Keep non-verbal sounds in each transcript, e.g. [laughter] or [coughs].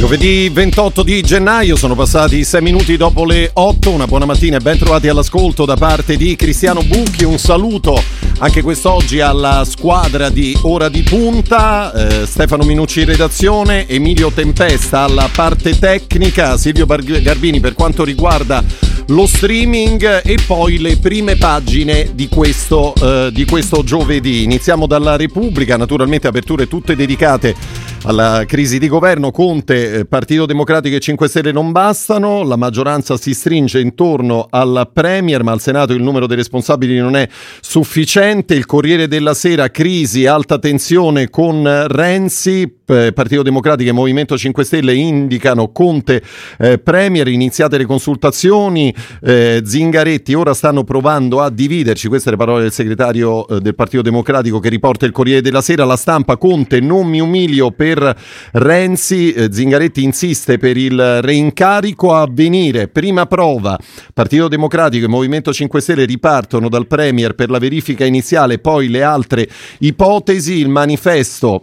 Giovedì 28 di gennaio sono passati 6 minuti dopo le 8, una buona mattina e ben trovati all'ascolto da parte di Cristiano Bucchi, un saluto anche quest'oggi alla squadra di Ora di Punta, eh, Stefano Minucci in redazione, Emilio Tempesta alla parte tecnica, Silvio Garbini per quanto riguarda lo streaming e poi le prime pagine di questo, eh, di questo giovedì. Iniziamo dalla Repubblica, naturalmente aperture tutte dedicate alla crisi di governo. Conte, eh, Partito Democratico e 5 Stelle non bastano, la maggioranza si stringe intorno al Premier, ma al Senato il numero dei responsabili non è sufficiente. Il Corriere della Sera, crisi, alta tensione con Renzi, Partito Democratico e Movimento 5 Stelle indicano Conte eh, Premier, iniziate le consultazioni, eh, Zingaretti ora stanno provando a dividerci, queste le parole del segretario eh, del Partito Democratico che riporta il Corriere della Sera, la stampa Conte non mi umilio per Renzi, eh, Zingaretti insiste per il reincarico a venire, prima prova, Partito Democratico e Movimento 5 Stelle ripartono dal Premier per la verifica iniziale, poi le altre ipotesi, il manifesto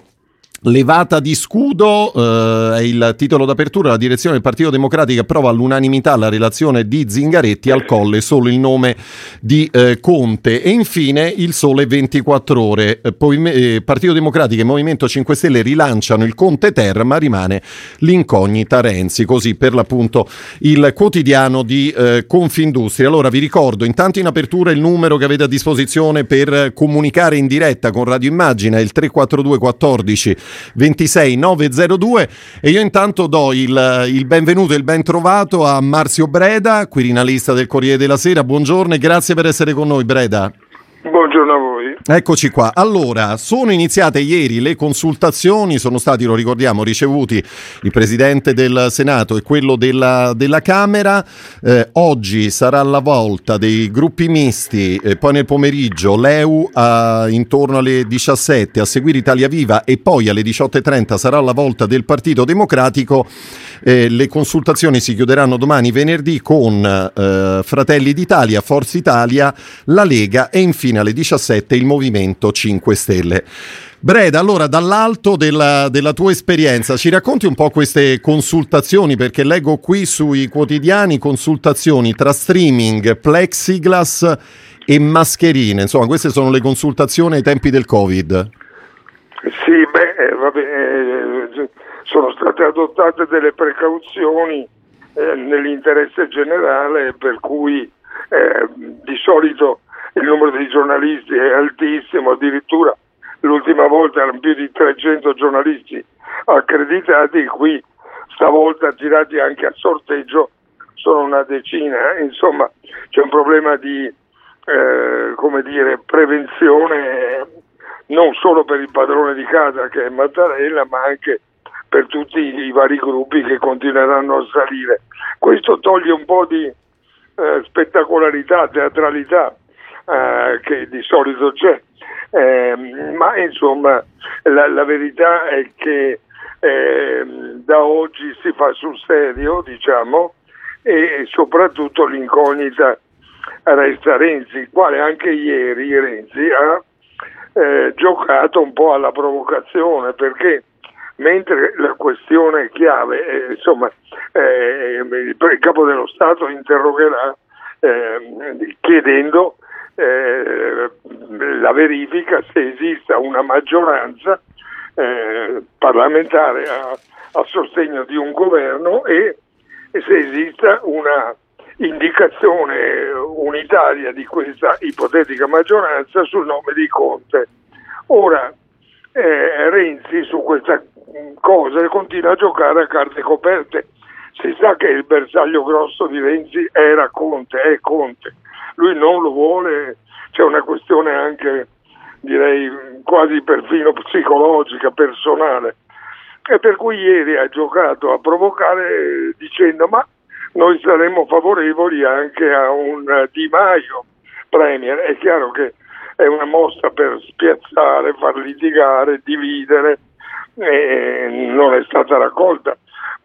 Levata di scudo eh, è il titolo d'apertura. La direzione del Partito Democratico approva all'unanimità la relazione di Zingaretti al colle solo il nome di eh, Conte. E infine il sole 24 ore. Eh, eh, Partito Democratico e Movimento 5 Stelle rilanciano il Conte Ter, ma rimane l'incognita Renzi. Così per l'appunto il quotidiano di eh, Confindustria. Allora vi ricordo intanto in apertura il numero che avete a disposizione per comunicare in diretta con Radio Immagina, il 342 14 26902 e io intanto do il, il benvenuto e il ben trovato a Marzio Breda, quirinalista del Corriere della Sera. Buongiorno e grazie per essere con noi Breda. Buongiorno a voi. Eccoci qua. Allora, sono iniziate ieri le consultazioni, sono stati, lo ricordiamo, ricevuti il Presidente del Senato e quello della, della Camera. Eh, oggi sarà la volta dei gruppi misti, eh, poi nel pomeriggio l'EU a, intorno alle 17 a seguire Italia Viva e poi alle 18.30 sarà la volta del Partito Democratico. Eh, le consultazioni si chiuderanno domani venerdì con eh, Fratelli d'Italia, Forza Italia, la Lega e infine alle 17 il Movimento 5 Stelle. Breda, allora dall'alto della, della, tua esperienza ci racconti un po' queste consultazioni perché leggo qui sui quotidiani consultazioni tra streaming, plexiglass e mascherine, insomma queste sono le consultazioni ai tempi del Covid. Sì, beh, eh, vabbè, eh, sono state adottate delle precauzioni eh, nell'interesse generale per cui eh, di solito il numero di giornalisti è altissimo, addirittura l'ultima volta erano più di 300 giornalisti accreditati, qui stavolta girati anche a sorteggio sono una decina, insomma c'è un problema di eh, come dire, prevenzione non solo per il padrone di casa che è Mattarella ma anche per tutti i vari gruppi che continueranno a salire. Questo toglie un po' di eh, spettacolarità, teatralità eh, che di solito c'è, eh, ma insomma la, la, verità è che ehm, da oggi si fa sul serio, diciamo, e soprattutto l'incognita resta Renzi, quale anche ieri Renzi ha eh, giocato un po' alla provocazione perché mentre la questione chiave, eh, insomma, eh, il capo dello Stato interrogherà eh, chiedendo eh, la verifica se esista una maggioranza eh, parlamentare a, a, sostegno di un governo e se esista una indicazione unitaria di questa ipotetica maggioranza sul nome di Conte. Ora, eh, Renzi su questa cosa continua a giocare a carte coperte. Si sa che il bersaglio grosso di Renzi era Conte, è Conte. Lui non lo vuole, c'è una questione anche, direi, quasi perfino psicologica, personale. E per cui ieri ha giocato a provocare dicendo ma noi saremmo favorevoli anche a un Di Maio Premier. È chiaro che è una mossa per spiazzare, far litigare, dividere, e non è stata raccolta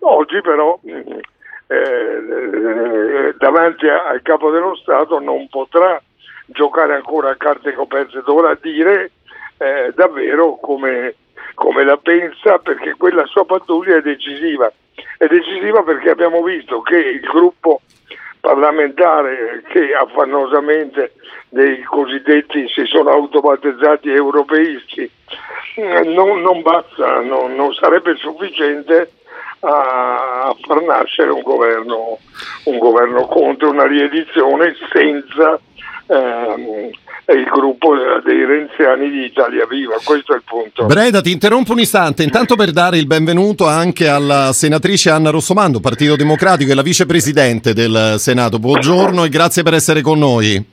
Oggi però eh, eh, davanti al capo dello Stato non potrà giocare ancora a carte coperte, dovrà dire eh, davvero come, come, la pensa perché quella sua pattuglia è decisiva. È decisiva perché abbiamo visto che il gruppo parlamentare che affannosamente dei cosiddetti si sono autobattezzati europeisti. Non, non basta, non, non sarebbe sufficiente a far nascere un governo, un governo contro una riedizione senza ehm, il gruppo dei renziani di Italia Viva, questo è il punto. Breda, ti interrompo un istante, intanto per dare il benvenuto anche alla senatrice Anna Rossomando, Partito Democratico e la vicepresidente del Senato. Buongiorno e grazie per essere con noi.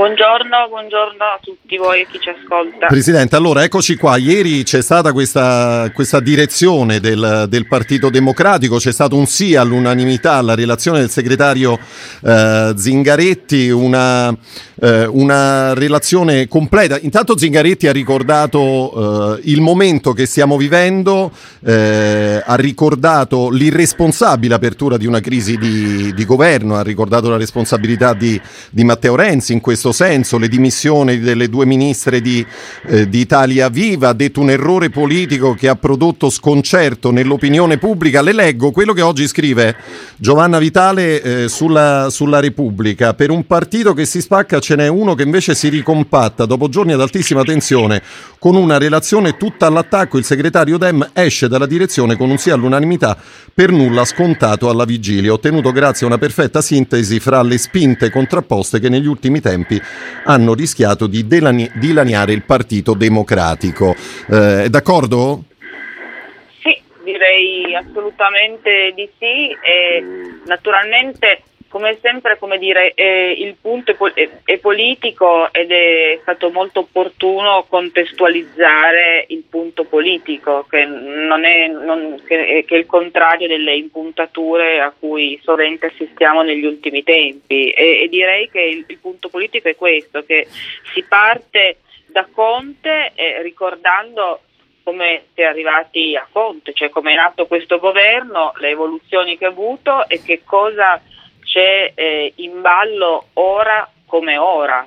Buongiorno, buongiorno, a tutti voi e chi ci ascolta. Presidente, allora eccoci qua. Ieri c'è stata questa, questa direzione del, del, Partito Democratico, c'è stato un sì all'unanimità alla relazione del segretario eh, Zingaretti, una, eh, una, relazione completa. Intanto Zingaretti ha ricordato eh, il momento che stiamo vivendo, eh, ha ricordato l'irresponsabile apertura di una crisi di, di governo, ha ricordato la responsabilità di, di Matteo Renzi in questo senso, le dimissioni delle due ministre di, eh, di Italia Viva, ha detto un errore politico che ha prodotto sconcerto nell'opinione pubblica. Le leggo quello che oggi scrive Giovanna Vitale eh, sulla, sulla Repubblica. Per un partito che si spacca ce n'è uno che invece si ricompatta dopo giorni ad altissima tensione con una relazione tutta all'attacco. Il segretario Dem esce dalla direzione con un sì all'unanimità per nulla scontato alla vigilia, ottenuto grazie a una perfetta sintesi fra le spinte contrapposte che negli ultimi tempi tempi hanno rischiato di delani- dilaniare il Partito Democratico. Eh, d'accordo? Sì, direi assolutamente di sì e naturalmente come sempre, come dire, eh, il punto è, pol- è, politico ed è stato molto opportuno contestualizzare il punto politico, che, non è, non, che, che è il contrario delle impuntature a cui sovente assistiamo negli ultimi tempi. E, e direi che il, il, punto politico è questo, che si parte da Conte eh, ricordando come si è arrivati a Conte, cioè come è nato questo governo, le evoluzioni che ha avuto e che cosa c'è eh, in ballo ora come ora.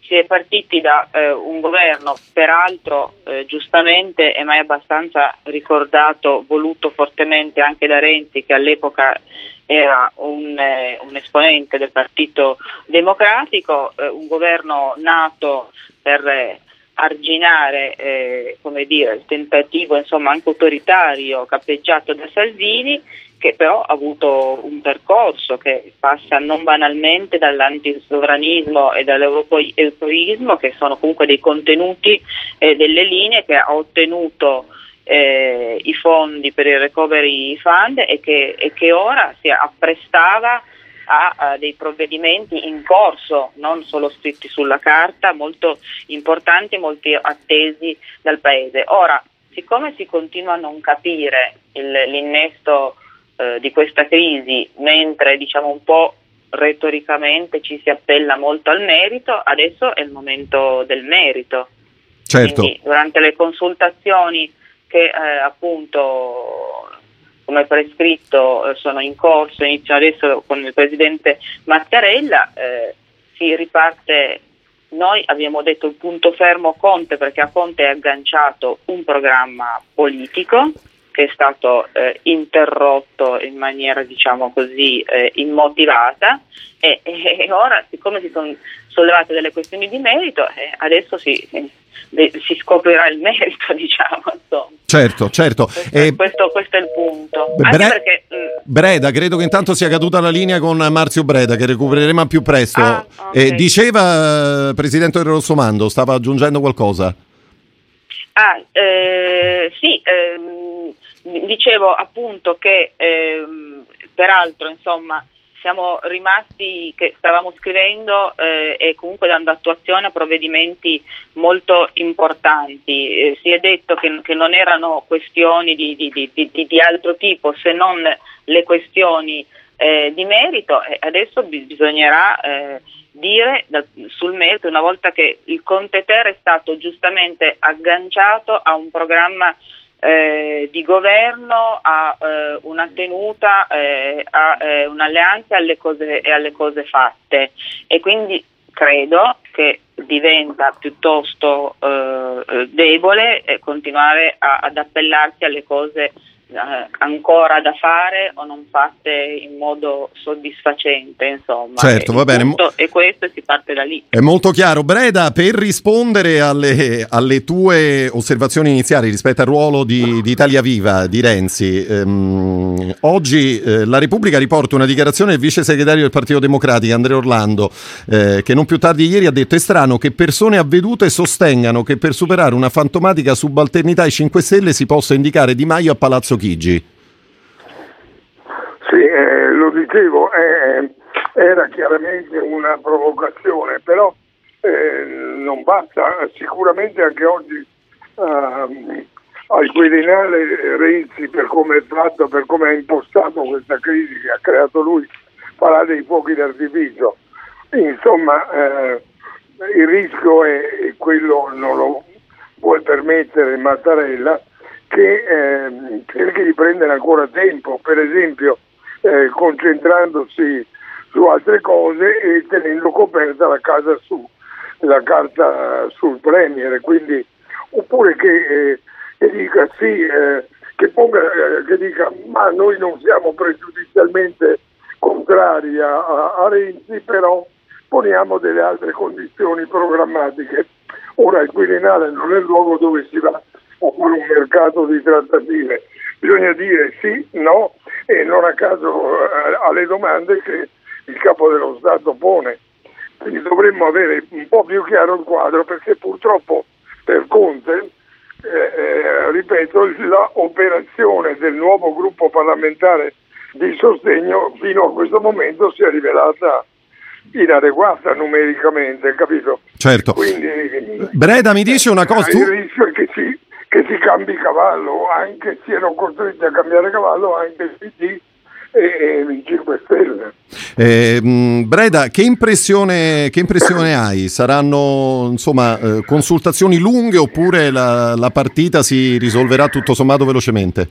Si è partiti da eh, un governo, peraltro eh, giustamente e mai abbastanza ricordato, voluto fortemente anche da Renzi, che all'epoca era un, eh, un esponente del Partito Democratico, eh, un governo nato per eh, arginare eh, dire, il tentativo insomma, anche autoritario capeggiato da Salvini che però ha avuto un percorso che passa non banalmente dall'antisovranismo e dall'europeismo, che sono comunque dei contenuti eh, delle linee che ha ottenuto eh, i fondi per il recovery fund e che, e che ora si apprestava a, a, dei provvedimenti in corso, non solo scritti sulla carta, molto importanti e molto attesi dal Paese. Ora, siccome si continua a non capire il, l'innesto eh, di questa crisi, mentre diciamo un po' retoricamente ci si appella molto al merito, adesso è il momento del merito. Certo. Quindi, durante le consultazioni che eh, appunto come prescritto eh, sono in corso, iniziano adesso con il presidente Mattarella, eh, si riparte noi abbiamo detto il punto fermo Conte perché a Conte è agganciato un programma politico che è stato eh, interrotto in maniera diciamo così eh, immotivata e, e, ora siccome si sono sollevate delle questioni di merito eh, adesso si, si, scoprirà il merito [laughs] diciamo insomma. certo certo questo, eh, questo, questo, è il punto Bre- perché, mm, Breda credo che intanto sia caduta la linea con Marzio Breda che recupereremo più presto ah, okay. diceva eh, Presidente Rossomando stava aggiungendo qualcosa Ah, eh, sì, ehm, dicevo appunto che ehm, peraltro insomma siamo rimasti che stavamo scrivendo eh, e comunque dando attuazione a provvedimenti molto importanti. Eh, si è detto che, che, non erano questioni di, di, di, di, altro tipo se non le questioni eh, di merito e adesso bisognerà eh, dire da, sul merito una volta che il Conte Ter è stato giustamente agganciato a un programma eh, di governo a eh, una tenuta, eh, a eh, un'alleanza alle cose, e alle cose fatte. E quindi credo che diventa piuttosto eh, debole continuare a, ad appellarsi alle cose eh, ancora da fare o non fatte in modo soddisfacente, insomma. Certo, va bene. E questo si parte da lì. È molto chiaro. Breda, per rispondere alle, alle tue osservazioni iniziali rispetto al ruolo di, di Italia Viva, di Renzi, ehm, oggi eh, la Repubblica riporta una dichiarazione del vice segretario del Partito Democratico, Andrea Orlando, eh, che non più tardi ieri ha detto è strano che persone avvedute sostengano che per superare una fantomatica subalternità ai 5 Stelle si possa indicare Di Maio a Palazzo Chigi. Sì, eh, lo dicevo, eh, era chiaramente una provocazione, però eh, non basta, sicuramente anche oggi ehm, al Quirinale Renzi per come è fatto, per come ha impostato questa crisi che ha creato lui, farà dei fuochi d'artificio. Insomma, eh, il rischio è quello, non lo può permettere Mattarella, che eh, cerchi di prendere ancora tempo, per esempio eh, concentrandosi su altre cose e tenendo coperta la, su, la carta sul Premier, quindi, oppure che, eh, che dica sì, eh, che, ponga, eh, che, dica ma noi non siamo pregiudizialmente contrari a, a Renzi, però poniamo delle altre condizioni programmatiche. Ora il Quirinale non è il luogo dove si va oppure un mercato di trattative. Bisogna dire sì, no e non a caso eh, alle domande che il capo dello Stato pone. Quindi dovremmo avere un po' più chiaro il quadro perché purtroppo per Conte, eh, eh, ripeto, l'operazione del nuovo gruppo parlamentare di sostegno fino a questo momento si è rivelata inadeguata numericamente, capito? Certo. Quindi, Breda mi dice una cosa. Il rischio è che si che si cambi cavallo, anche siano costretti a cambiare cavallo anche il PD e, i 5 Stelle. Eh, Breda, che impressione, che impressione, [coughs] hai? Saranno insomma, eh, consultazioni lunghe oppure la, la, partita si risolverà tutto sommato velocemente?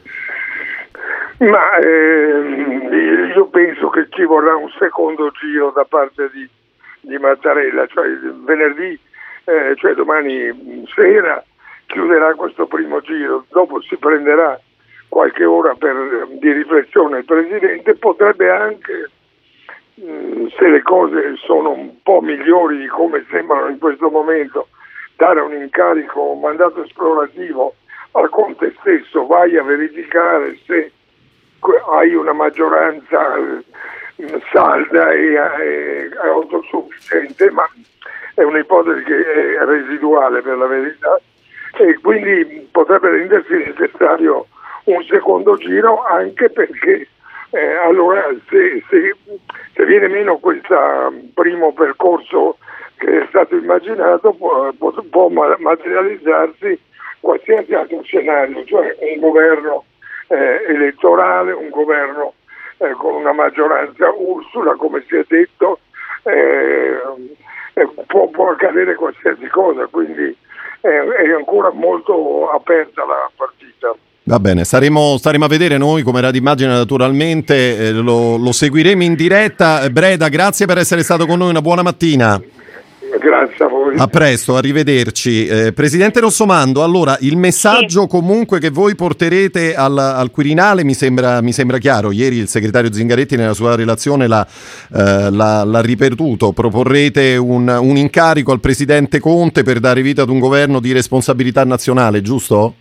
Ma eh, io penso che ci vorrà un secondo giro da parte di, di Mattarella, cioè venerdì, eh, cioè domani sera chiuderà questo primo giro, dopo si prenderà qualche ora per, di riflessione il Presidente, potrebbe anche, mh, se le cose sono un po' migliori di come sembrano in questo momento, dare un incarico, un mandato esplorativo al Conte stesso, vai a verificare se hai una maggioranza salda e, e autosufficiente, ma è un'ipotesi che è residuale per la verità e quindi potrebbe rendersi necessario un secondo giro anche perché eh, allora se, se, se, viene meno questo primo percorso che è stato immaginato può, può, materializzarsi qualsiasi altro scenario, cioè un governo eh, elettorale, un governo eh, con una maggioranza Ursula come si è detto, eh, può, può accadere qualsiasi cosa, quindi è ancora molto aperta la partita. Va bene, staremo, staremo, a vedere noi come Radio Immagine naturalmente, eh, lo, lo, seguiremo in diretta. Breda, grazie per essere stato con noi, una buona mattina. Grazie a voi. A presto, arrivederci. Eh, Presidente Rossomando, allora il messaggio sì. comunque che voi porterete al, al Quirinale mi sembra, mi sembra, chiaro. Ieri il segretario Zingaretti nella sua relazione l'ha, eh, l'ha, l'ha ripetuto. Proporrete un, un incarico al Presidente Conte per dare vita ad un governo di responsabilità nazionale, giusto?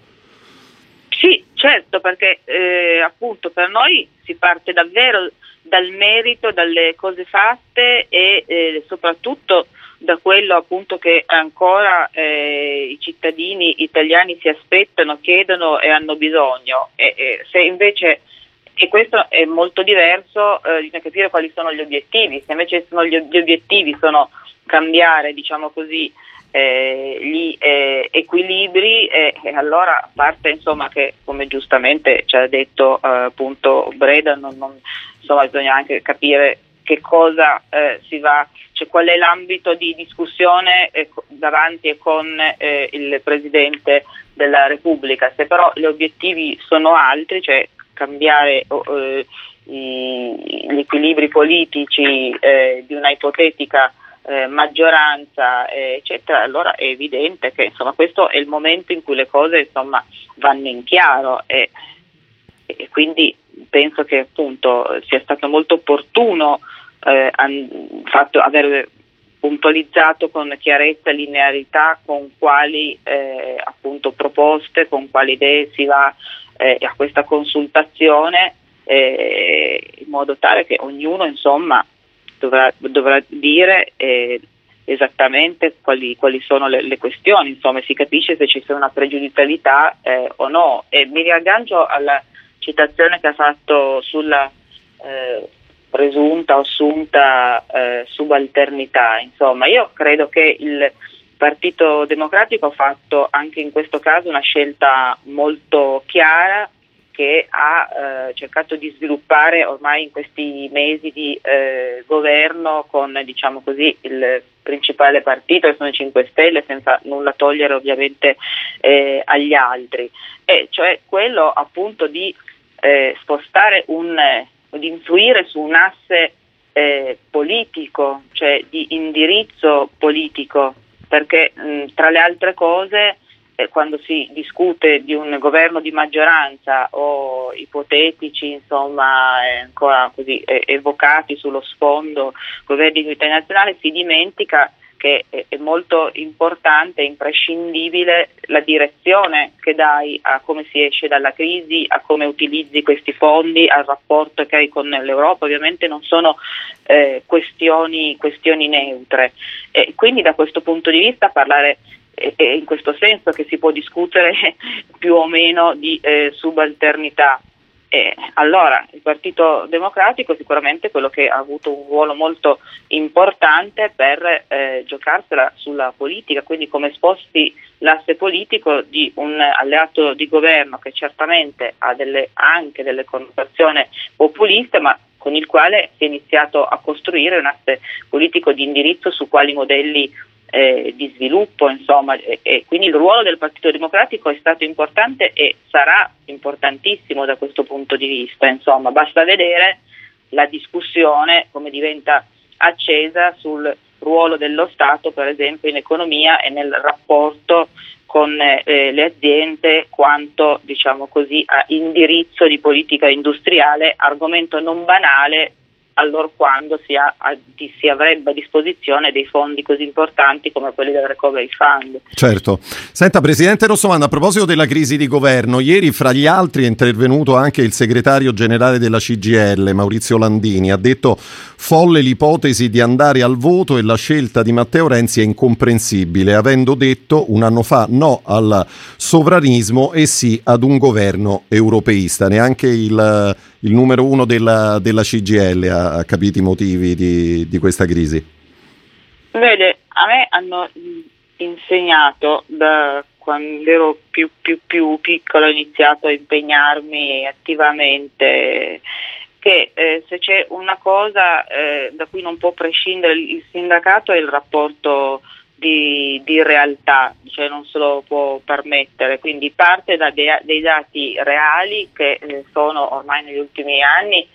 Sì, certo, perché eh, appunto per noi si parte davvero dal merito, dalle cose fatte e eh, soprattutto da quello appunto che ancora eh, i cittadini italiani si aspettano, chiedono e hanno bisogno. E, e se invece e questo è molto diverso, eh, bisogna capire quali sono gli obiettivi, se invece gli, gli obiettivi sono cambiare diciamo così, eh, gli eh, equilibri e, e, allora a parte insomma che come giustamente ci ha detto eh, appunto Breda non, non, insomma bisogna anche capire che cosa eh, si va, cioè qual è l'ambito di discussione eh, davanti e con eh, il Presidente della Repubblica. Se però gli obiettivi sono altri, cioè cambiare eh, i, gli equilibri politici eh, di una ipotetica eh, maggioranza, eccetera, allora è evidente che insomma, questo è il momento in cui le cose insomma, vanno in chiaro e, e, quindi penso che appunto sia stato molto opportuno eh, fatto, aver puntualizzato con chiarezza e linearità con quali eh, appunto, proposte, con quali idee si va eh, a questa consultazione eh, in modo tale che ognuno insomma dovrà, dovrà dire eh, esattamente quali, quali sono le, le, questioni, insomma si capisce se ci sia una pregiudizialità eh, o no. E mi riaggancio alla citazione che ha fatto sulla eh, presunta o assunta eh, subalternità, insomma io credo che il Partito Democratico ha fatto anche in questo caso una scelta molto chiara che ha eh, cercato di sviluppare ormai in questi mesi di eh, governo con diciamo così, il principale partito che sono i 5 Stelle senza nulla togliere ovviamente eh, agli altri. E cioè quello appunto di eh, spostare un di influire su un asse eh, politico cioè di indirizzo politico perché mh, tra le altre cose eh, quando si discute di un governo di maggioranza o ipotetici, insomma, eh, ancora così eh, evocati sullo sfondo governi di unità nazionale, si dimentica che è molto importante, imprescindibile la direzione che dai a come si esce dalla crisi, a come utilizzi questi fondi, al rapporto che hai con l'Europa, ovviamente non sono eh, questioni, questioni, neutre. E quindi da questo punto di vista parlare è in questo senso che si può discutere [laughs] più o meno di eh, subalternità. Eh, allora, il Partito Democratico sicuramente è quello che ha avuto un ruolo molto importante per eh, giocarsela sulla politica, quindi come sposti l'asse politico di un alleato di governo che certamente ha delle, anche delle connotazioni populiste, ma con il quale si è iniziato a costruire un asse politico di indirizzo su quali modelli eh, di sviluppo, insomma, e, e quindi il ruolo del Partito Democratico è stato importante e sarà importantissimo da questo punto di vista, insomma, basta vedere la discussione come diventa accesa sul ruolo dello Stato, per esempio, in economia e nel rapporto con eh, le aziende quanto diciamo così, a indirizzo di politica industriale, argomento non banale allora quando si, ha, si, avrebbe a disposizione dei fondi così importanti come quelli del Recovery Fund. Certo. Senta, Presidente Rossomando, a proposito della crisi di governo, ieri fra gli altri è intervenuto anche il segretario generale della CGL, Maurizio Landini, ha detto folle l'ipotesi di andare al voto e la scelta di Matteo Renzi è incomprensibile, avendo detto un anno fa no al sovranismo e sì ad un governo europeista. Neanche il il numero uno della, della CGL ha, capito i motivi di, di questa crisi? Vede, a me hanno insegnato da quando ero più, più, più piccola ho iniziato a impegnarmi attivamente che eh, se c'è una cosa eh, da cui non può prescindere il sindacato è il rapporto di, di, realtà, cioè non se lo può permettere, quindi parte da dei, dei dati reali che eh, sono ormai negli ultimi anni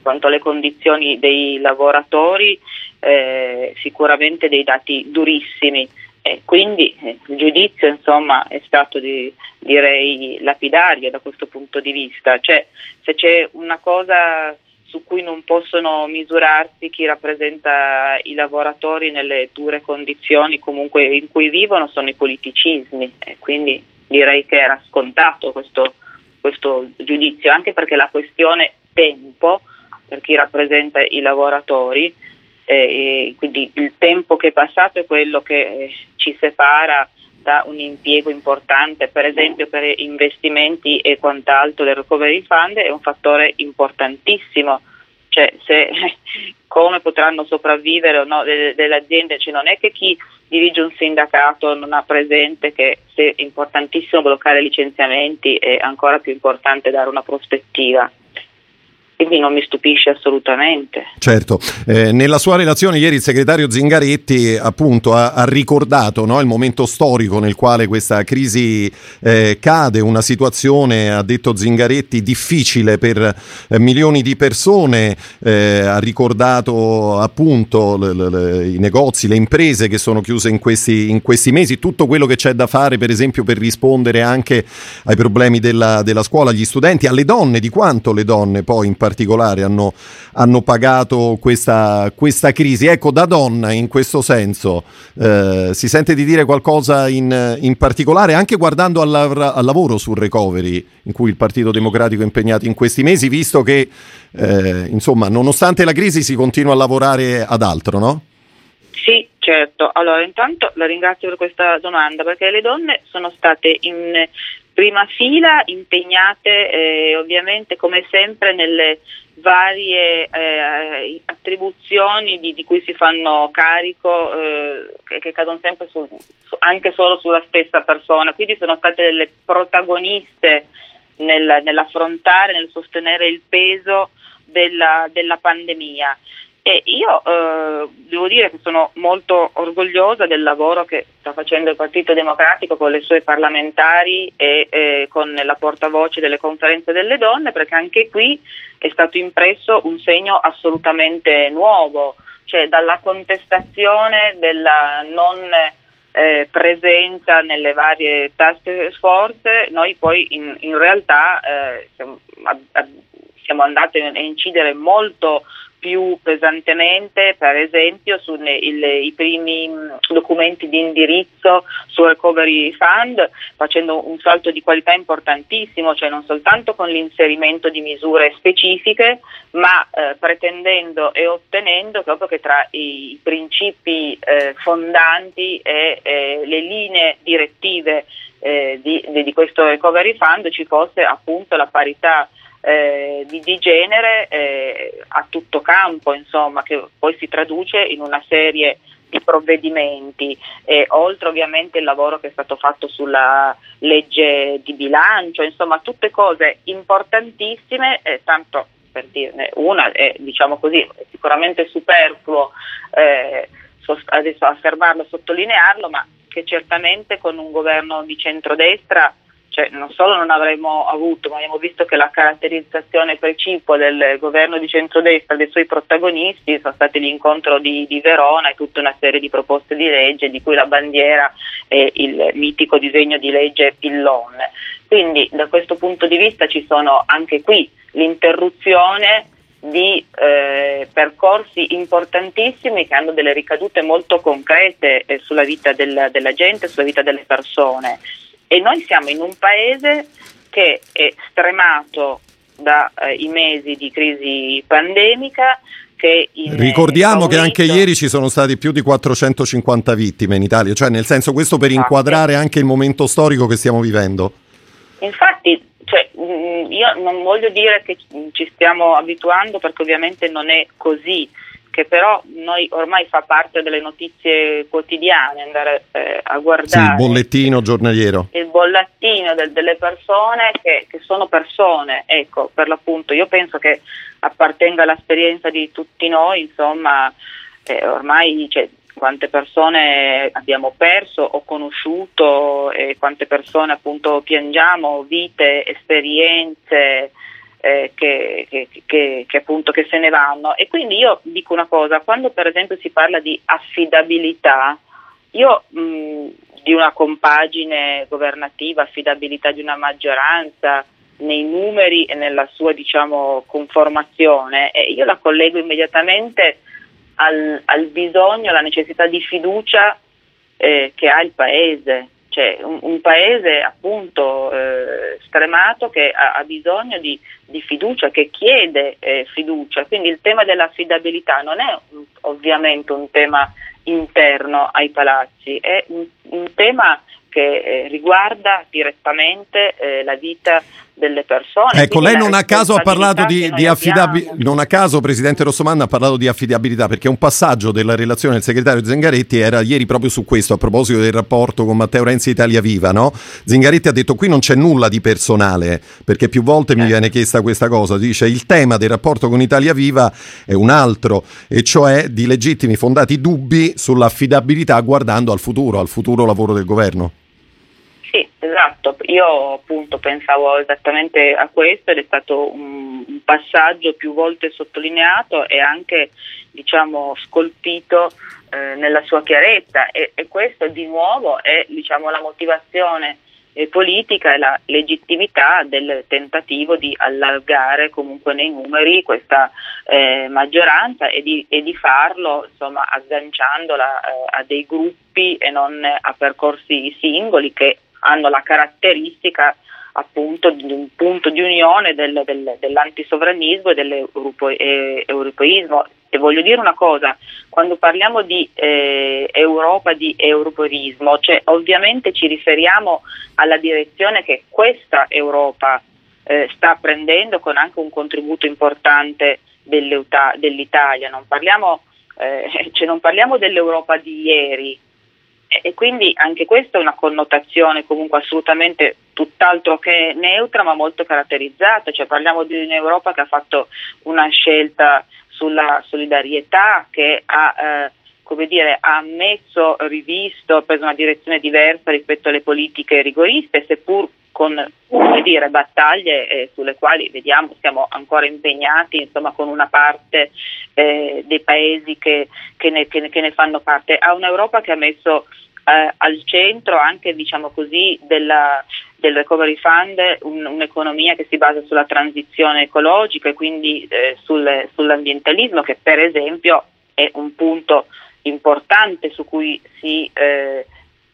quanto alle condizioni dei lavoratori eh, sicuramente dei dati durissimi. E quindi eh, il giudizio insomma è stato di, direi lapidario da questo punto di vista, cioè se c'è una cosa su cui non possono misurarsi chi rappresenta i lavoratori nelle dure condizioni comunque in cui vivono sono i politicismi. E quindi direi che era scontato questo, questo giudizio, anche perché la questione tempo per chi rappresenta i lavoratori, eh, quindi il tempo che è passato è quello che eh, ci separa da un impiego importante, per esempio per investimenti e quant'altro del recovery fund, è un fattore importantissimo. Cioè, se, [laughs] come potranno sopravvivere no delle, delle aziende, cioè, non è che chi dirige un sindacato non ha presente che se è importantissimo bloccare licenziamenti è ancora più importante dare una prospettiva. Quindi non mi stupisce assolutamente. Certo, eh, nella sua relazione ieri il segretario Zingaretti appunto ha, ha ricordato no, il momento storico nel quale questa crisi eh, cade, una situazione, ha detto Zingaretti, difficile per eh, milioni di persone, eh, ha ricordato appunto le, le, le, i negozi, le imprese che sono chiuse in questi, in questi, mesi, tutto quello che c'è da fare per esempio per rispondere anche ai problemi della, della scuola, agli studenti, alle donne, di quanto le donne poi in particolare hanno, hanno pagato questa, questa, crisi. Ecco, da donna in questo senso eh, si sente di dire qualcosa in, in particolare, anche guardando al, al, lavoro sul recovery in cui il Partito Democratico è impegnato in questi mesi, visto che eh, insomma, nonostante la crisi si continua a lavorare ad altro, no? Sì, certo. Allora, intanto la ringrazio per questa domanda perché le donne sono state in prima fila, impegnate eh, ovviamente come sempre nelle varie eh, attribuzioni di, di, cui si fanno carico eh, che, che, cadono sempre su, su, anche solo sulla stessa persona, quindi sono state delle protagoniste nel, nell'affrontare, nel sostenere il peso della, della pandemia. E io eh, devo dire che sono molto orgogliosa del lavoro che sta facendo il Partito Democratico con le sue parlamentari e eh, con la portavoce delle conferenze delle donne, perché anche qui è stato impresso un segno assolutamente nuovo, cioè dalla contestazione della non eh, presenza nelle varie task force, noi poi in, in realtà eh, siamo, siamo andati a incidere molto più pesantemente, per esempio, sui primi documenti di indirizzo sul Recovery Fund, facendo un salto di qualità importantissimo, cioè non soltanto con l'inserimento di misure specifiche, ma eh, pretendendo e ottenendo proprio che tra i principi eh, fondanti e eh, le linee direttive eh, di, di questo Recovery Fund ci fosse appunto la parità eh, di, di, genere eh, a tutto campo, insomma, che poi si traduce in una serie di provvedimenti, eh, oltre ovviamente il lavoro che è stato fatto sulla legge di bilancio, insomma tutte cose importantissime, eh, tanto per dirne una, è, diciamo così, è sicuramente superfluo eh, adesso affermarlo, sottolinearlo, ma che certamente con un governo di centrodestra cioè, non solo non avremmo avuto, ma abbiamo visto che la caratterizzazione precipua del governo di centrodestra dei suoi protagonisti sono stati l'incontro di, di, Verona e tutta una serie di proposte di legge, di cui la bandiera è il mitico disegno di legge Pillon. Quindi da questo punto di vista ci sono anche qui l'interruzione di eh, percorsi importantissimi che hanno delle ricadute molto concrete eh, sulla vita del, della gente, sulla vita delle persone. E noi siamo in un paese che è stremato dai eh, mesi di crisi pandemica. Ricordiamo che anche ieri ci sono stati più di 450 vittime in Italia, cioè nel senso questo per inquadrare anche il momento storico che stiamo vivendo. Infatti, cioè, mm, io non voglio dire che ci stiamo abituando perché ovviamente non è così che però noi ormai fa parte delle notizie quotidiane, andare eh, a guardare. Sì, il bollettino giornaliero. Il bollettino del, delle persone che, che, sono persone, ecco, per l'appunto, io penso che appartenga all'esperienza di tutti noi, insomma, eh, ormai cioè, quante persone abbiamo perso o conosciuto e quante persone appunto piangiamo, vite, esperienze eh, che, che, che, che, appunto che se ne vanno. E quindi io dico una cosa, quando per esempio si parla di affidabilità, io mh, di una compagine governativa, affidabilità di una maggioranza, nei numeri e nella sua diciamo, conformazione, eh, io la collego immediatamente al, al bisogno, alla necessità di fiducia eh, che ha il Paese cioè un, un paese appunto eh, stremato che ha, ha bisogno di, di, fiducia, che chiede eh, fiducia, quindi il tema dell'affidabilità non è ovviamente un tema interno ai palazzi, è un, un tema che eh, riguarda direttamente eh, la vita delle persone. Ecco, lei non a caso ha parlato di, di affidabilità, non a caso Presidente Rossomanda ha parlato di affidabilità perché un passaggio della relazione del segretario Zingaretti era ieri proprio su questo a proposito del rapporto con Matteo Renzi Italia Viva, no? Zingaretti ha detto qui non c'è nulla di personale perché più volte mi eh. viene chiesta questa cosa, dice il tema del rapporto con Italia Viva è un altro e cioè di legittimi fondati dubbi sull'affidabilità guardando al futuro, al futuro lavoro del governo. Sì, esatto, io appunto pensavo esattamente a questo ed è stato un, un passaggio più volte sottolineato e anche diciamo scolpito eh, nella sua chiarezza. E, e, questo di nuovo è diciamo, la motivazione eh, politica e la legittimità del tentativo di allargare comunque nei numeri questa eh, maggioranza e di, e di, farlo insomma agganciandola eh, a dei gruppi e non a percorsi singoli che hanno la caratteristica appunto di un punto di unione del, del, dell'antisovranismo e dell'europeismo. E voglio dire una cosa, quando parliamo di eh, Europa, di europeismo, cioè ovviamente ci riferiamo alla direzione che questa Europa eh, sta prendendo con anche un contributo importante dell'Italia, non parliamo, eh, [laughs] cioè non parliamo dell'Europa di ieri, e quindi anche questa è una connotazione comunque assolutamente tutt'altro che neutra ma molto caratterizzata, cioè parliamo di un'Europa che ha fatto una scelta sulla solidarietà, che ha, eh, come dire, ha ammesso, rivisto, preso una direzione diversa rispetto alle politiche rigoriste, seppur con dire, battaglie eh, sulle quali vediamo siamo ancora impegnati insomma, con una parte eh, dei paesi che, che, ne, che, che, ne, fanno parte. Ha un'Europa che ha messo eh, al centro anche diciamo così, della, del Recovery Fund un, un'economia che si basa sulla transizione ecologica e quindi eh, sul, sull'ambientalismo che per esempio è un punto importante su cui si eh,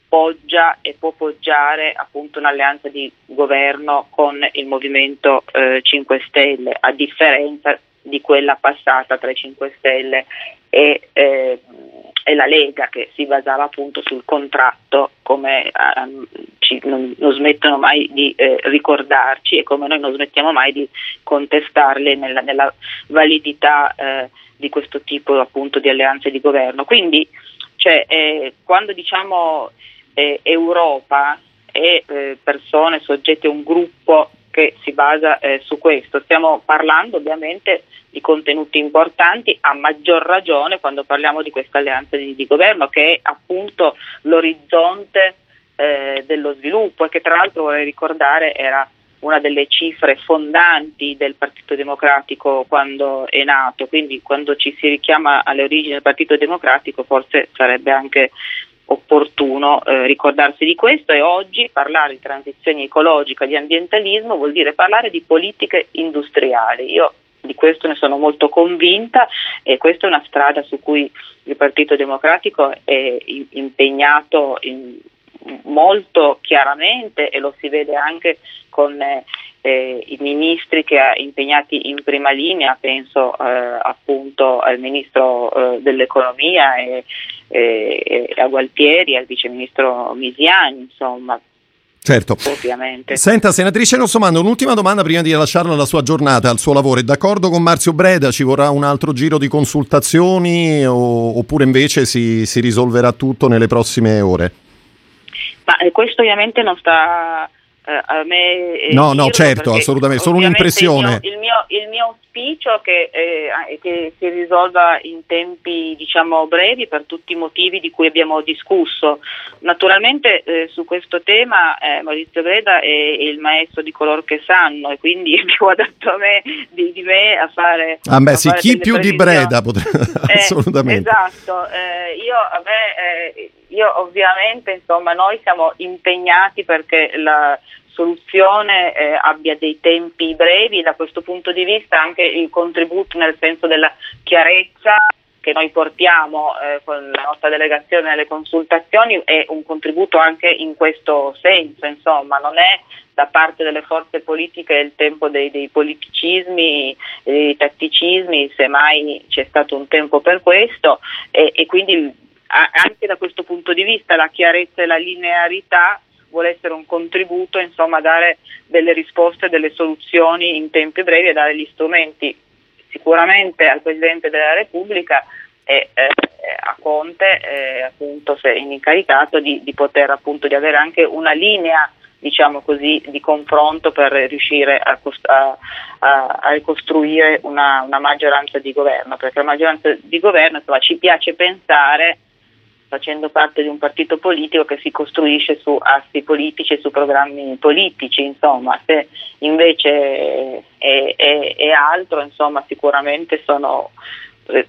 poggia e può poggiare appunto un'alleanza di governo con il Movimento eh, 5 Stelle, a differenza di quella passata tra i 5 Stelle e, eh, e la Lega che si basava appunto sul contratto come eh, ci, non, non, smettono mai di eh, ricordarci e come noi non smettiamo mai di contestarle nella, nella validità eh, di questo tipo appunto di alleanze di governo. Quindi cioè, eh, quando diciamo eh, Europa e eh, persone soggette a un gruppo che si basa eh, su questo. Stiamo parlando ovviamente di contenuti importanti, a maggior ragione quando parliamo di questa alleanza di, di governo che è appunto l'orizzonte eh, dello sviluppo e che tra l'altro vorrei ricordare era una delle cifre fondanti del Partito Democratico quando è nato, quindi quando ci si richiama alle origini del Partito Democratico forse sarebbe anche opportuno eh, ricordarsi di questo e oggi parlare di transizione ecologica, di ambientalismo vuol dire parlare di politiche industriali. Io di questo ne sono molto convinta e questa è una strada su cui il Partito Democratico è impegnato in, molto chiaramente e lo si vede anche con eh, eh, i ministri che ha impegnati in prima linea, penso eh, appunto al ministro eh, dell'economia e, e, a Gualtieri, al viceministro Misiani, insomma. Certo. Ovviamente. Senta, senatrice Nossomando, un'ultima domanda prima di lasciarla alla sua giornata, al suo lavoro. È d'accordo con Marzio Breda? Ci vorrà un altro giro di consultazioni o, oppure invece si, si risolverà tutto nelle prossime ore? Ma eh, questo ovviamente non sta eh, a me eh, no no certo assolutamente solo un'impressione. il mio, il mio, il mio auspicio è che, eh, che, si risolva in tempi diciamo brevi per tutti i motivi di cui abbiamo discusso. Naturalmente eh, su questo tema eh, Maurizio Breda è il maestro di coloro che sanno e quindi [laughs] è più adatto a me di, di me a fare ah beh, sì, chi più di Breda potrebbe [laughs] assolutamente. esatto io a me io ovviamente, insomma, noi siamo impegnati perché la soluzione eh, abbia dei tempi brevi, da questo punto di vista anche il contributo nel senso della chiarezza che noi portiamo eh, con la nostra delegazione alle consultazioni è un contributo anche in questo senso, insomma, non è da parte delle forze politiche il tempo dei, dei politicismi, dei tatticismi, semmai c'è stato un tempo per questo e, e quindi anche da questo punto di vista la chiarezza e la linearità vuole essere un contributo, insomma, dare delle risposte, delle soluzioni in tempi brevi e dare gli strumenti. Sicuramente al Presidente della Repubblica e eh, a Conte, eh, appunto, se incaricato, di, di poter appunto di avere anche una linea diciamo così, di confronto per riuscire a, a, a, a ricostruire una, una, maggioranza di governo, perché la maggioranza di governo insomma, ci piace pensare facendo parte di un partito politico che si costruisce su assi politici e su programmi politici, insomma, se invece è, è, è altro, insomma, sicuramente sono, eh,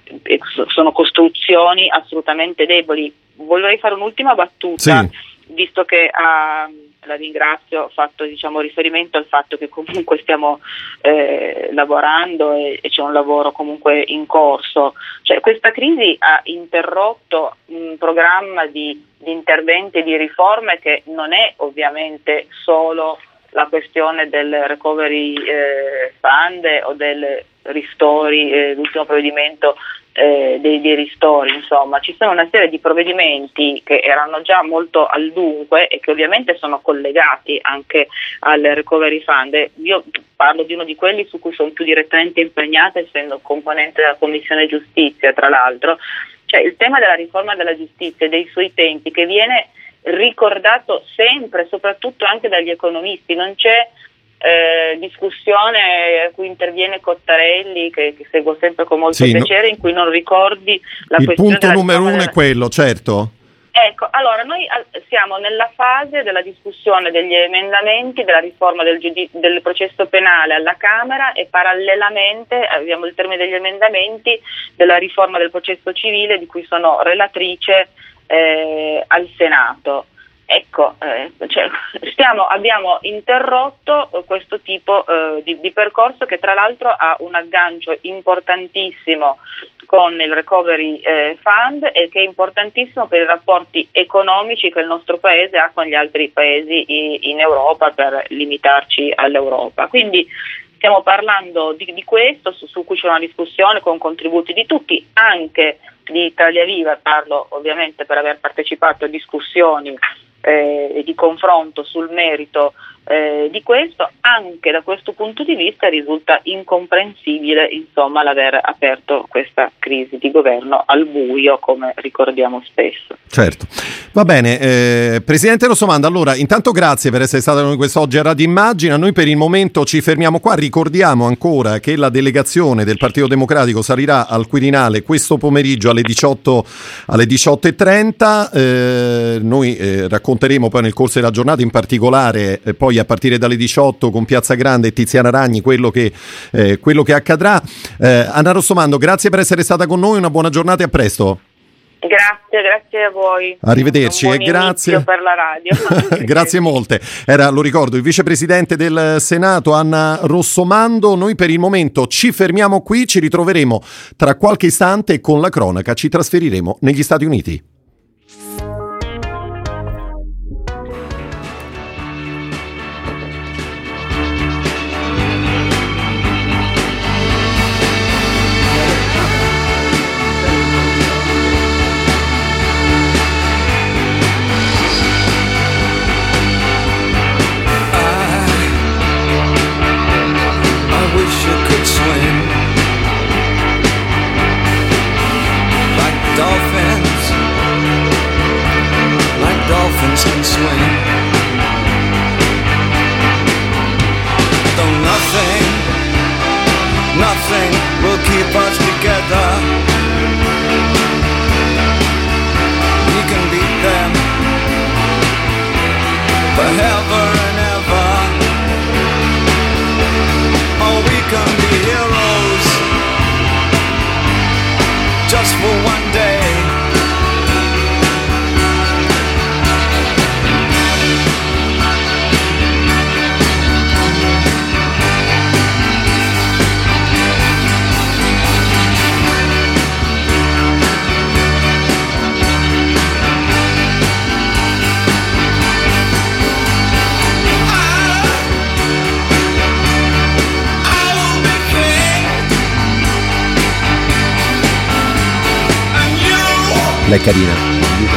sono, costruzioni assolutamente deboli. Vorrei fare un'ultima battuta, sì. visto che ha la ringrazio, ho fatto diciamo, riferimento al fatto che comunque stiamo eh, lavorando e, e, c'è un lavoro comunque in corso. Cioè, questa crisi ha interrotto un programma di, di interventi e di riforme che non è ovviamente solo la questione del recovery eh, fund o del ristori, eh, l'ultimo provvedimento eh, dei, dei, ristori, insomma, ci sono una serie di provvedimenti che erano già molto al dunque e che ovviamente sono collegati anche al recovery fund. Io parlo di uno di quelli su cui sono più direttamente impegnata, essendo componente della Commissione Giustizia, tra l'altro, cioè il tema della riforma della giustizia e dei suoi tempi che viene ricordato sempre, soprattutto anche dagli economisti, non c'è eh, discussione a cui interviene Cottarelli, che, che seguo sempre con molto sì, piacere, in cui non ricordi la il questione. Il punto numero uno della... è quello, certo. Ecco, allora noi siamo nella fase della discussione degli emendamenti della riforma del, giudi- del, processo penale alla Camera e parallelamente abbiamo il termine degli emendamenti della riforma del processo civile di cui sono relatrice eh, al Senato. Ecco, eh, cioè, [laughs] stiamo, abbiamo interrotto eh, questo tipo eh, di, di, percorso che tra l'altro ha un aggancio importantissimo con il Recovery eh, Fund e che è importantissimo per i rapporti economici che il nostro Paese ha con gli altri paesi in Europa per limitarci all'Europa. Quindi stiamo parlando di, di questo, su, su cui c'è una discussione con contributi di tutti, anche di Italia Viva, parlo ovviamente per aver partecipato a discussioni eh, di confronto sul merito eh, di questo, anche da questo punto di vista risulta incomprensibile insomma, l'aver aperto questa crisi di governo al buio, come ricordiamo spesso. Certo, va bene. Eh, Presidente Rossomanda, allora intanto grazie per essere stata con quest'oggi a Radio Immagina. Noi per il momento ci fermiamo qua, ricordiamo ancora che la delegazione del Partito Democratico salirà al Quirinale questo pomeriggio alle 18 alle 18.30. Eh, noi eh, racconteremo poi nel corso della giornata in particolare eh, poi a partire dalle 18 con Piazza Grande e Tiziana Ragni quello che, eh, quello che accadrà. Eh, Anna Rossomando, grazie per essere stata con noi, una buona giornata e a presto. Grazie, grazie a voi. Arrivederci e grazie per la radio. [laughs] [laughs] grazie molte. Era, lo ricordo, il vicepresidente del Senato Anna Rossomando. Noi per il momento ci fermiamo qui, ci ritroveremo tra qualche istante e con la cronaca ci trasferiremo negli Stati Uniti. dolphins, like dolphins can swim. Though nothing, nothing will keep us Lei è carina.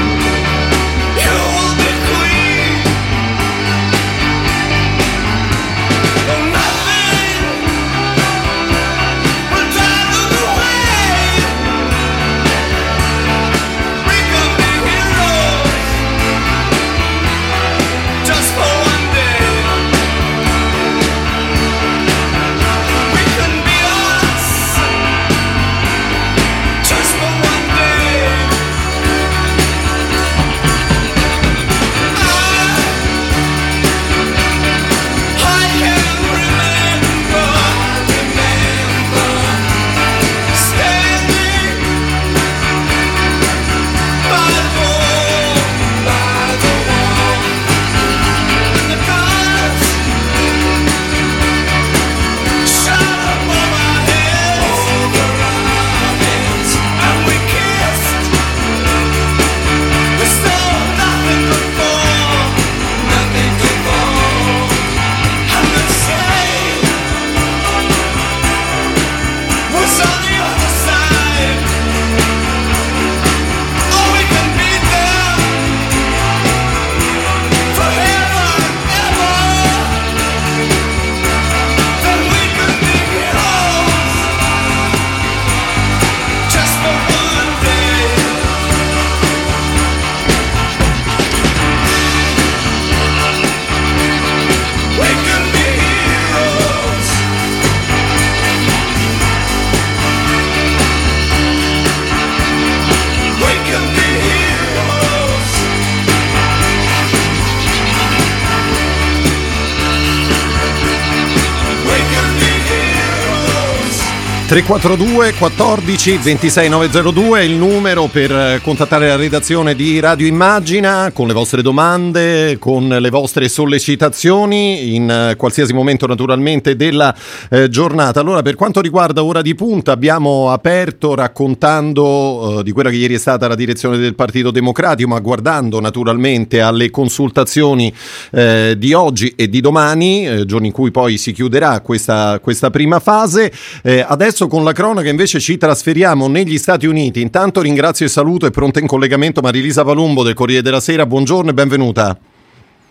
342 14 26 902 è il numero per eh, contattare la redazione di Radio Immagina con le vostre domande, con le vostre sollecitazioni in eh, qualsiasi momento naturalmente della eh, giornata. Allora per quanto riguarda Ora di Punta abbiamo aperto raccontando eh, di quella che ieri è stata la direzione del Partito Democratico ma guardando naturalmente alle consultazioni eh, di oggi e di domani, eh, giorni in cui poi si chiuderà questa, questa prima fase. adesso con la cronaca invece ci trasferiamo negli Stati Uniti. Intanto ringrazio e saluto e pronta in collegamento Marilisa Palumbo del Corriere della Sera. Buongiorno e benvenuta.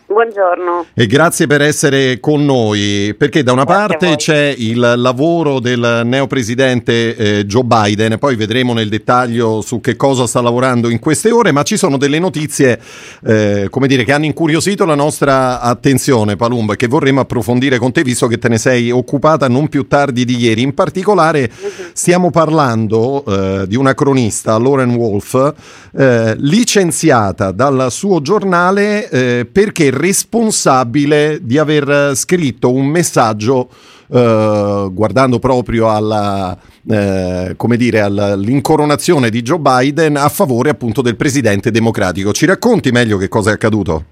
Buongiorno. E grazie per essere con noi, perché da una Grazie parte c'è il lavoro del neopresidente eh, Joe Biden, poi vedremo nel dettaglio su che cosa sta lavorando in queste ore, ma ci sono delle notizie, eh, come dire, che hanno incuriosito la nostra attenzione, Palumbo, e che vorremmo approfondire con te, visto che te ne sei occupata non più tardi di ieri. In particolare stiamo parlando eh, di una cronista, Lauren Wolf, eh, licenziata dal suo giornale eh, perché responsabile di aver scritto un messaggio eh, guardando proprio alla, eh, come dire, all'incoronazione di Joe Biden a favore appunto del presidente democratico. Ci racconti meglio che cosa è accaduto?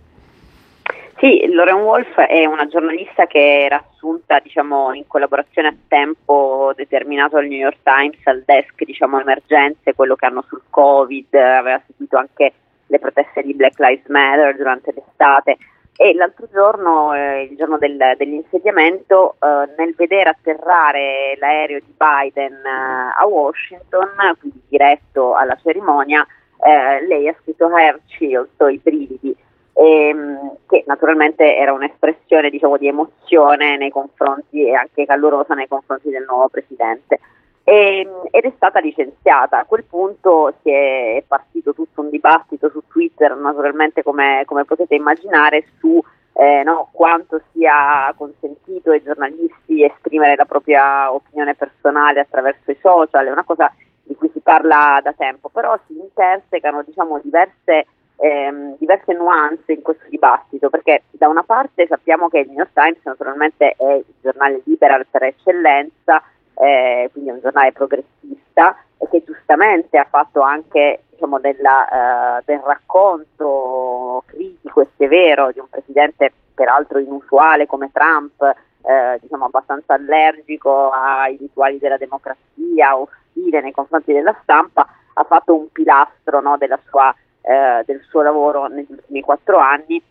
Sì, Lauren Wolf è una giornalista che era assunta diciamo, in collaborazione a tempo determinato al New York Times, al desk diciamo, emergenze, quello che hanno sul Covid, aveva seguito anche le proteste di Black Lives Matter durante l'estate e l'altro giorno, eh, il giorno del, dell'insediamento, eh, nel vedere atterrare l'aereo di Biden eh, a Washington, quindi diretto alla cerimonia, eh, lei ha scritto have chills, i brividi, ehm, che naturalmente era un'espressione diciamo, di emozione nei confronti e anche calorosa nei confronti del nuovo presidente. E, ed è stata licenziata. A quel punto si è, è partito tutto un dibattito su Twitter, naturalmente come, come potete immaginare, su eh, no, quanto sia consentito ai giornalisti esprimere la propria opinione personale attraverso i social, è una cosa di cui si parla da tempo, però si intersecano diciamo, diverse, ehm, diverse nuance in questo dibattito, perché da una parte sappiamo che il New York Times naturalmente è il giornale liberal per eccellenza, eh, quindi è un giornale progressista e che giustamente ha fatto anche diciamo, della, eh, del racconto critico e severo di un presidente peraltro inusuale come Trump, eh, diciamo abbastanza allergico ai rituali della democrazia, ostile nei confronti della stampa, ha fatto un pilastro no, sua, eh, del suo lavoro negli ultimi quattro anni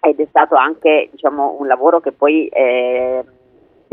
ed è stato anche diciamo, un lavoro che poi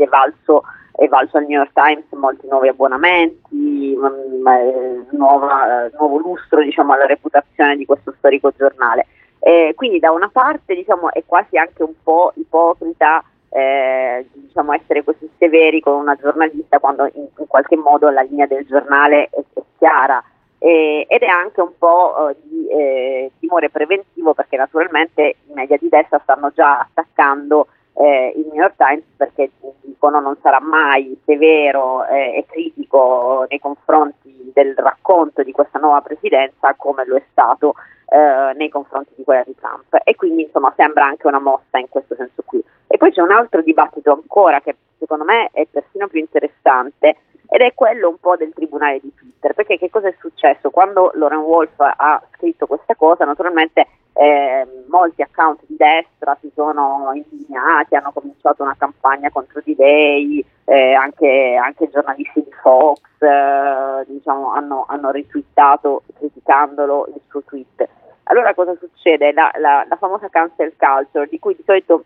è valso è valso al New York Times molti nuovi abbonamenti, mm, nuova, nuovo lustro diciamo, alla reputazione di questo storico giornale. Eh, quindi da una parte diciamo, è quasi anche un po' ipocrita eh, diciamo, essere così severi con una giornalista quando in, in qualche modo la linea del giornale è, è chiara. Eh, ed è anche un po' eh, di eh, timore preventivo perché naturalmente i media di destra stanno già attaccando eh, il New York Times perché dicono non sarà mai severo eh, e critico nei confronti del racconto di questa nuova presidenza come lo è stato eh, nei confronti di quella di Trump e quindi insomma sembra anche una mossa in questo senso qui. E poi c'è un altro dibattito ancora che secondo me è persino più interessante ed è quello un po' del tribunale di Twitter, perché che cosa è successo? Quando Lauren Wolf ha scritto questa cosa, naturalmente eh, molti account di destra si sono indignati, hanno cominciato una campagna contro di lei, eh, anche, anche, giornalisti di Fox eh, diciamo, hanno, hanno ritwittato criticandolo il suo tweet. Allora cosa succede? La, la, la famosa cancel culture, di cui di solito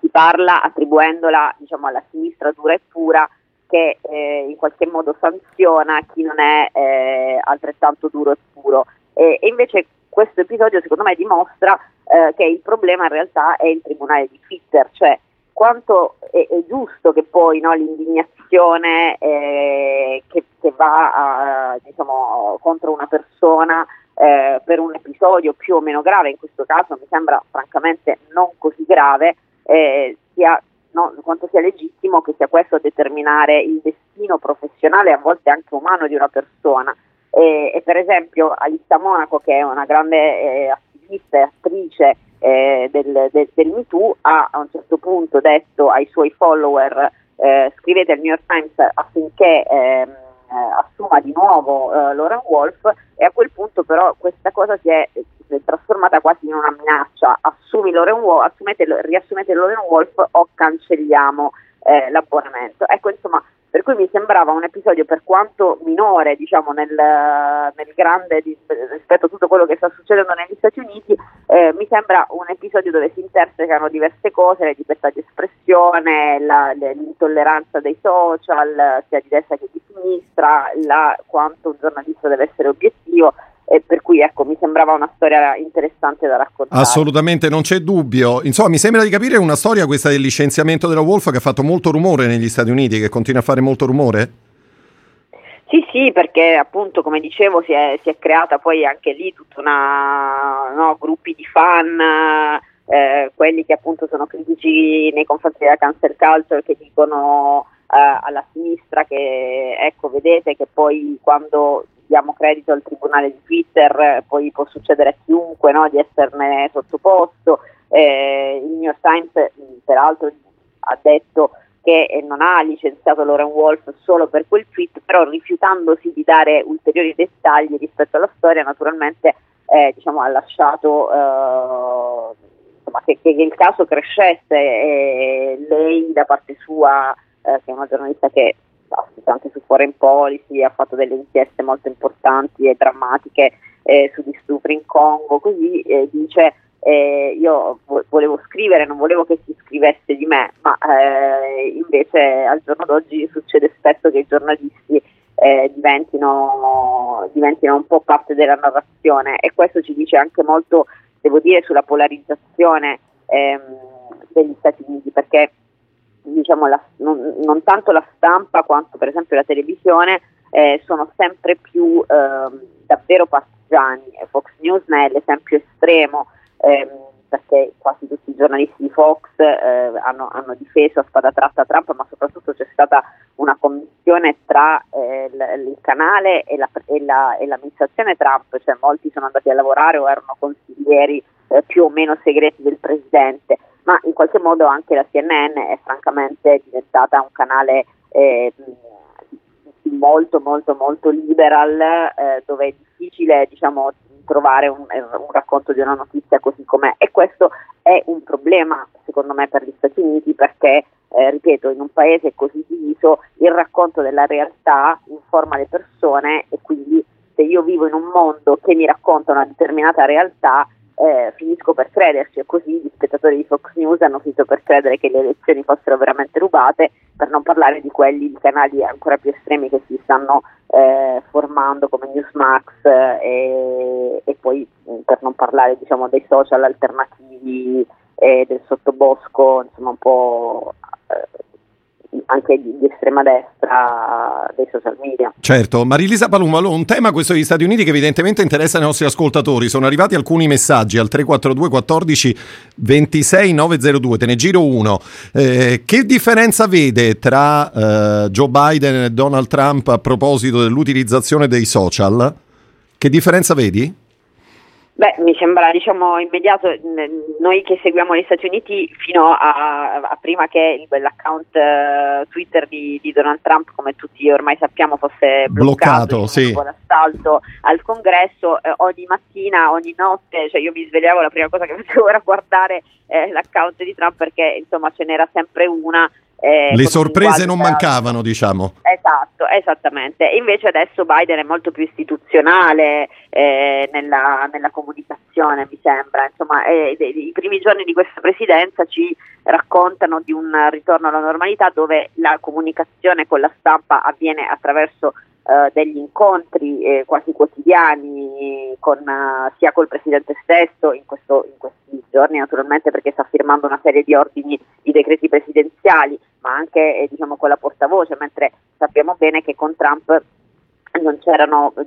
si parla attribuendola diciamo, alla sinistra dura e pura, che eh, in qualche modo sanziona chi non è eh, altrettanto duro e puro. E, e, invece questo episodio secondo me dimostra eh, che il problema in realtà è il tribunale di Twitter, cioè quanto è, è giusto che poi no, l'indignazione eh, che, che, va a, diciamo, contro una persona eh, per un episodio più o meno grave, in questo caso mi sembra francamente non così grave, eh, sia no, quanto sia legittimo che sia questo a determinare il destino professionale e a volte anche umano di una persona. E, e per esempio Alissa Monaco, che è una grande eh, attivista e attrice eh, del, del, del MeToo, ha a un certo punto detto ai suoi follower eh, scrivete al New York Times affinché ehm, eh, assuma di nuovo eh, Lauren Wolf e a quel punto però questa cosa si è, è trasformata quasi in una minaccia, assumi Lauren Wolf, assumete, riassumete Lauren Wolf o cancelliamo eh, l'abbonamento. Ecco insomma per cui mi sembrava un episodio per quanto minore diciamo, nel, nel grande di, rispetto a tutto quello che sta succedendo negli Stati Uniti, eh, mi sembra un episodio dove si intersecano diverse cose, la libertà di espressione, la, l'intolleranza dei social, sia di destra che di sinistra, la, quanto un giornalista deve essere obiettivo e per cui ecco mi sembrava una storia interessante da raccontare. Assolutamente, non c'è dubbio. Insomma, mi sembra di capire una storia questa del licenziamento della Wolf che ha fatto molto rumore negli Stati Uniti, che continua a fare molto rumore? Sì, sì, perché appunto, come dicevo, si è, si è creata poi anche lì tutta una no, gruppi di fan, eh, quelli che appunto sono critici nei confronti della cancel culture, che dicono eh, alla sinistra che ecco, vedete che poi quando diamo credito al tribunale di Twitter, poi può succedere a chiunque no, di esserne sottoposto. Eh, il New York Times peraltro ha detto che non ha licenziato Lauren Wolf solo per quel tweet, però rifiutandosi di dare ulteriori dettagli rispetto alla storia, naturalmente eh, diciamo, ha lasciato eh, insomma, che, che, il caso crescesse e lei da parte sua, eh, che è una giornalista che anche su foreign policy, ha fatto delle inchieste molto importanti e drammatiche eh, sugli stupri in Congo, così eh, dice eh, io volevo scrivere, non volevo che si scrivesse di me, ma eh, invece al giorno d'oggi succede spesso che i giornalisti eh, diventino, diventino un po' parte della narrazione. E questo ci dice anche molto, devo dire, sulla polarizzazione ehm, degli Stati Uniti, perché diciamo, la, non, non, tanto la stampa quanto per esempio la televisione eh, sono sempre più eh, davvero partigiani. Fox News ne è l'esempio estremo ehm, perché quasi tutti i giornalisti di Fox eh, hanno, hanno, difeso a spada tratta Trump, ma soprattutto c'è stata una commissione tra eh, l- il canale e, la, e, la, e, l'amministrazione Trump, cioè molti sono andati a lavorare o erano consiglieri eh, più o meno segreti del presidente ma in qualche modo anche la CNN è francamente diventata un canale eh, molto molto molto liberal eh, dove è difficile diciamo trovare un, un, racconto di una notizia così com'è. E questo è un problema secondo me per gli Stati Uniti perché eh, ripeto in un paese così diviso il racconto della realtà informa le persone e quindi se io vivo in un mondo che mi racconta una determinata realtà eh, finisco per crederci e così gli spettatori di Fox News hanno finito per credere che le elezioni fossero veramente rubate, per non parlare di quelli di canali ancora più estremi che si stanno eh, formando come Newsmax eh, e, poi per non parlare diciamo, dei social alternativi e del sottobosco, insomma un po' eh, anche di, di, estrema destra dei social media. Certo, Marilisa Palumalo, un tema questo degli Stati Uniti che evidentemente interessa i nostri ascoltatori. Sono arrivati alcuni messaggi al 342 14 26 902, te ne giro uno. Eh, che differenza vede tra eh, Joe Biden e Donald Trump a proposito dell'utilizzazione dei social? Che differenza vedi? Beh, mi sembra diciamo immediato, noi che seguiamo gli Stati Uniti fino a, a prima che l'account uh, Twitter di, di, Donald Trump, come tutti ormai sappiamo, fosse bloccato, bloccato sì. l'assalto al congresso, eh, ogni mattina, ogni notte, cioè io mi svegliavo, la prima cosa che [laughs] facevo era guardare eh, l'account di Trump perché insomma ce n'era sempre una eh, Le sorprese non mancavano, diciamo. Esatto, esattamente. Invece adesso Biden è molto più istituzionale eh, nella, nella, comunicazione, mi sembra. Insomma, eh, i primi giorni di questa presidenza ci raccontano di un ritorno alla normalità dove la comunicazione con la stampa avviene attraverso Uh, degli incontri eh, quasi quotidiani con, uh, sia col Presidente stesso in, questo, in, questi giorni naturalmente perché sta firmando una serie di ordini di decreti presidenziali ma anche eh, diciamo, con la portavoce mentre sappiamo bene che con Trump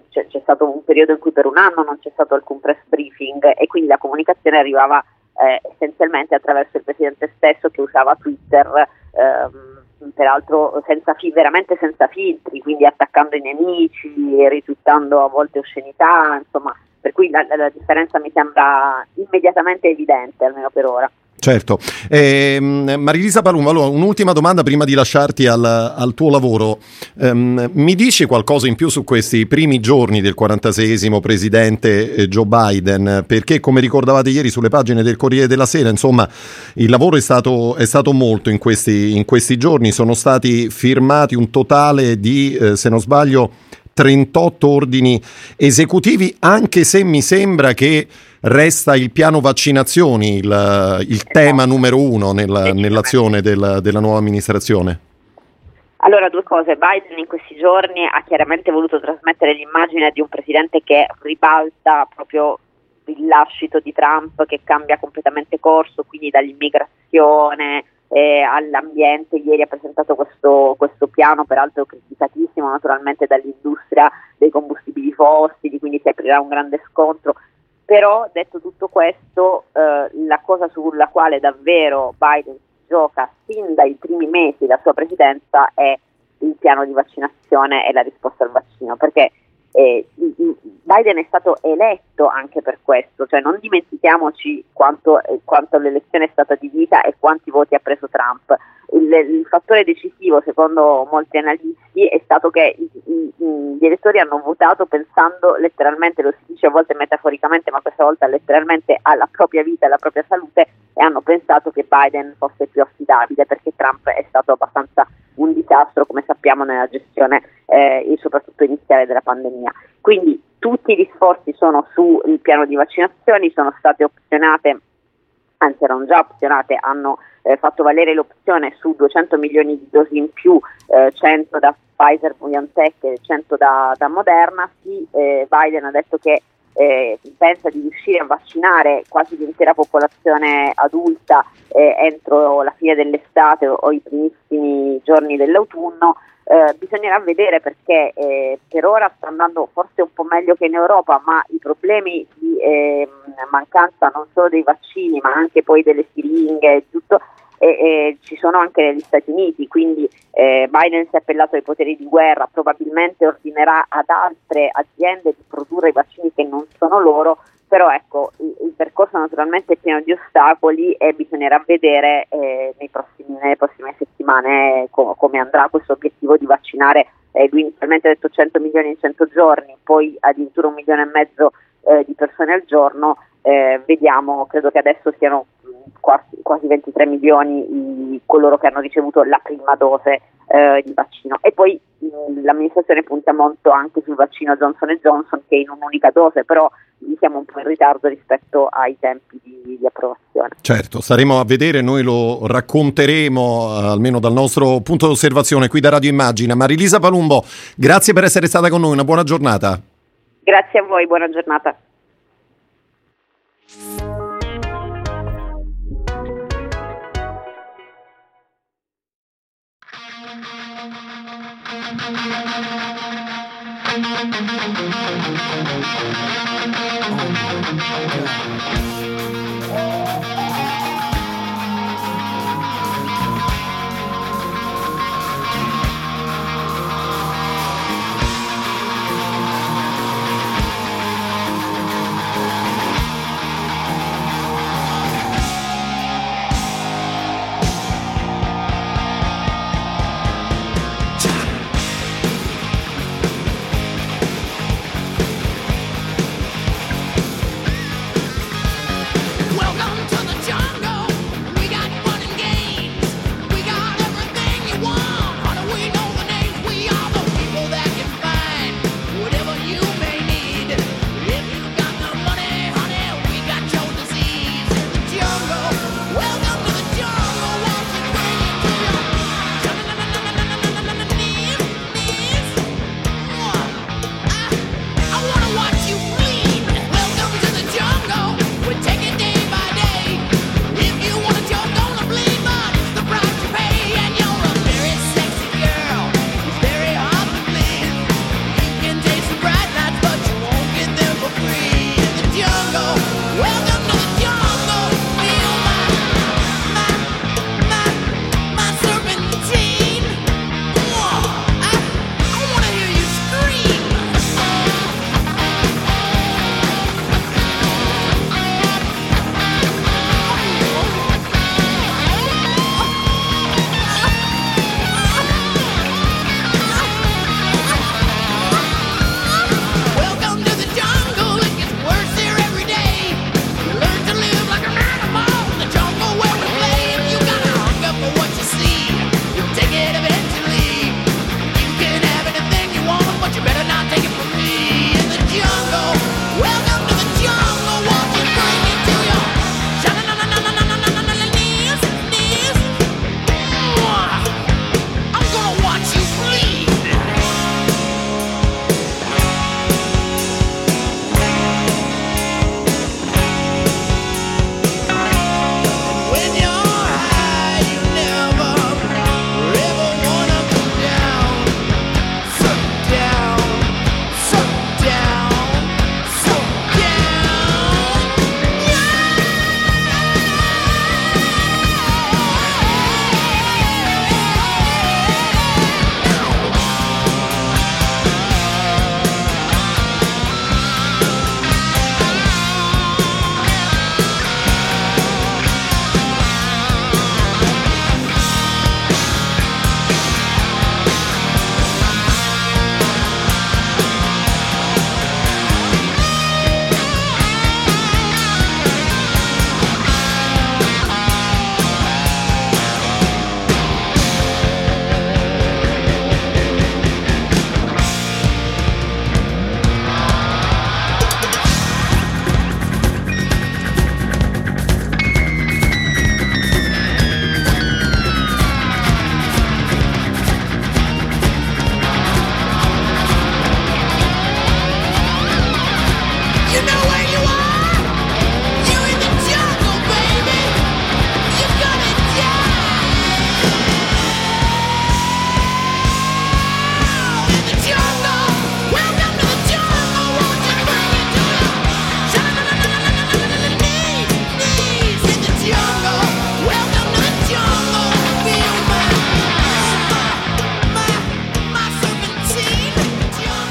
c'è, c'è, stato un periodo in cui per un anno non c'è stato alcun press briefing e quindi la comunicazione arrivava eh, essenzialmente attraverso il Presidente stesso che usava Twitter ehm, peraltro senza fi- veramente senza filtri, quindi attaccando i nemici, ritwittando a volte oscenità, insomma, per cui la, la differenza mi sembra immediatamente evidente, almeno per ora. Certo. Eh, Marilisa Palumba, allora, un'ultima domanda prima di lasciarti al, al tuo lavoro. Um, mi dici qualcosa in più su questi primi giorni del 46esimo presidente eh, Joe Biden? Perché, come ricordavate ieri sulle pagine del Corriere della Sera, insomma, il lavoro è stato, è stato molto in questi, in questi, giorni. Sono stati firmati un totale di, eh, se non sbaglio, 38 ordini esecutivi, anche se mi sembra che resta il piano vaccinazioni il, il tema numero uno nella, nell'azione della, della nuova amministrazione. Allora, due cose. Biden in questi giorni ha chiaramente voluto trasmettere l'immagine di un presidente che ribalta proprio il lascito di Trump, che cambia completamente corso, quindi dall'immigrazione eh, all'ambiente. Ieri ha presentato questo, questo, piano, peraltro criticatissimo naturalmente dall'industria dei combustibili fossili, quindi si aprirà un grande scontro però detto tutto questo, eh, la cosa sulla quale davvero Biden gioca sin dai primi mesi della sua presidenza è il piano di vaccinazione e la risposta al vaccino, perché eh, Biden è stato eletto anche per questo, cioè non dimentichiamoci quanto, eh, quanto l'elezione è stata di vita e quanti voti ha preso Trump il, il, fattore decisivo, secondo molti analisti, è stato che i, i, gli elettori hanno votato pensando letteralmente, lo si dice a volte metaforicamente, ma questa volta letteralmente alla propria vita e alla propria salute e hanno pensato che Biden fosse più affidabile perché Trump è stato abbastanza un disastro, come sappiamo, nella gestione eh, soprattutto iniziale della pandemia. Quindi tutti gli sforzi sono sul piano di vaccinazioni, sono state opzionate anzi erano già opzionate, hanno eh, fatto valere l'opzione su 200 milioni di dosi in più, eh, 100 da Pfizer BioNTech e 100 da, da Moderna, sì, eh, Biden ha detto che eh, pensa di riuscire a vaccinare quasi l'intera popolazione adulta eh, entro la fine dell'estate o, o i primissimi giorni dell'autunno eh, bisognerà vedere perché eh, per ora sta andando forse un po' meglio che in Europa, ma i problemi di eh, mancanza non solo dei vaccini, ma anche poi delle siringhe e tutto, ci sono anche negli Stati Uniti, quindi eh, Biden si è appellato ai poteri di guerra, probabilmente ordinerà ad altre aziende di produrre i vaccini che non sono loro però ecco, il, il, percorso naturalmente è pieno di ostacoli e bisognerà vedere eh, prossimi, nelle prossime settimane com- come andrà questo obiettivo di vaccinare, eh, inizialmente ha detto 100 milioni in 100 giorni, poi addirittura un milione e mezzo eh, di persone al giorno, eh, vediamo, credo che adesso siano quasi, quasi 23 milioni i, coloro che hanno ricevuto la prima dose eh, di vaccino e poi mh, l'amministrazione punta molto anche sul vaccino Johnson Johnson che è in un'unica dose, però siamo un po' in ritardo rispetto ai tempi di, di approvazione. Certo, staremo a vedere, noi lo racconteremo eh, almeno dal nostro punto di osservazione qui da Radio Immagina. Marilisa Palumbo, grazie per essere stata con noi, una buona giornata. Grazie a voi, buona giornata. Yeah.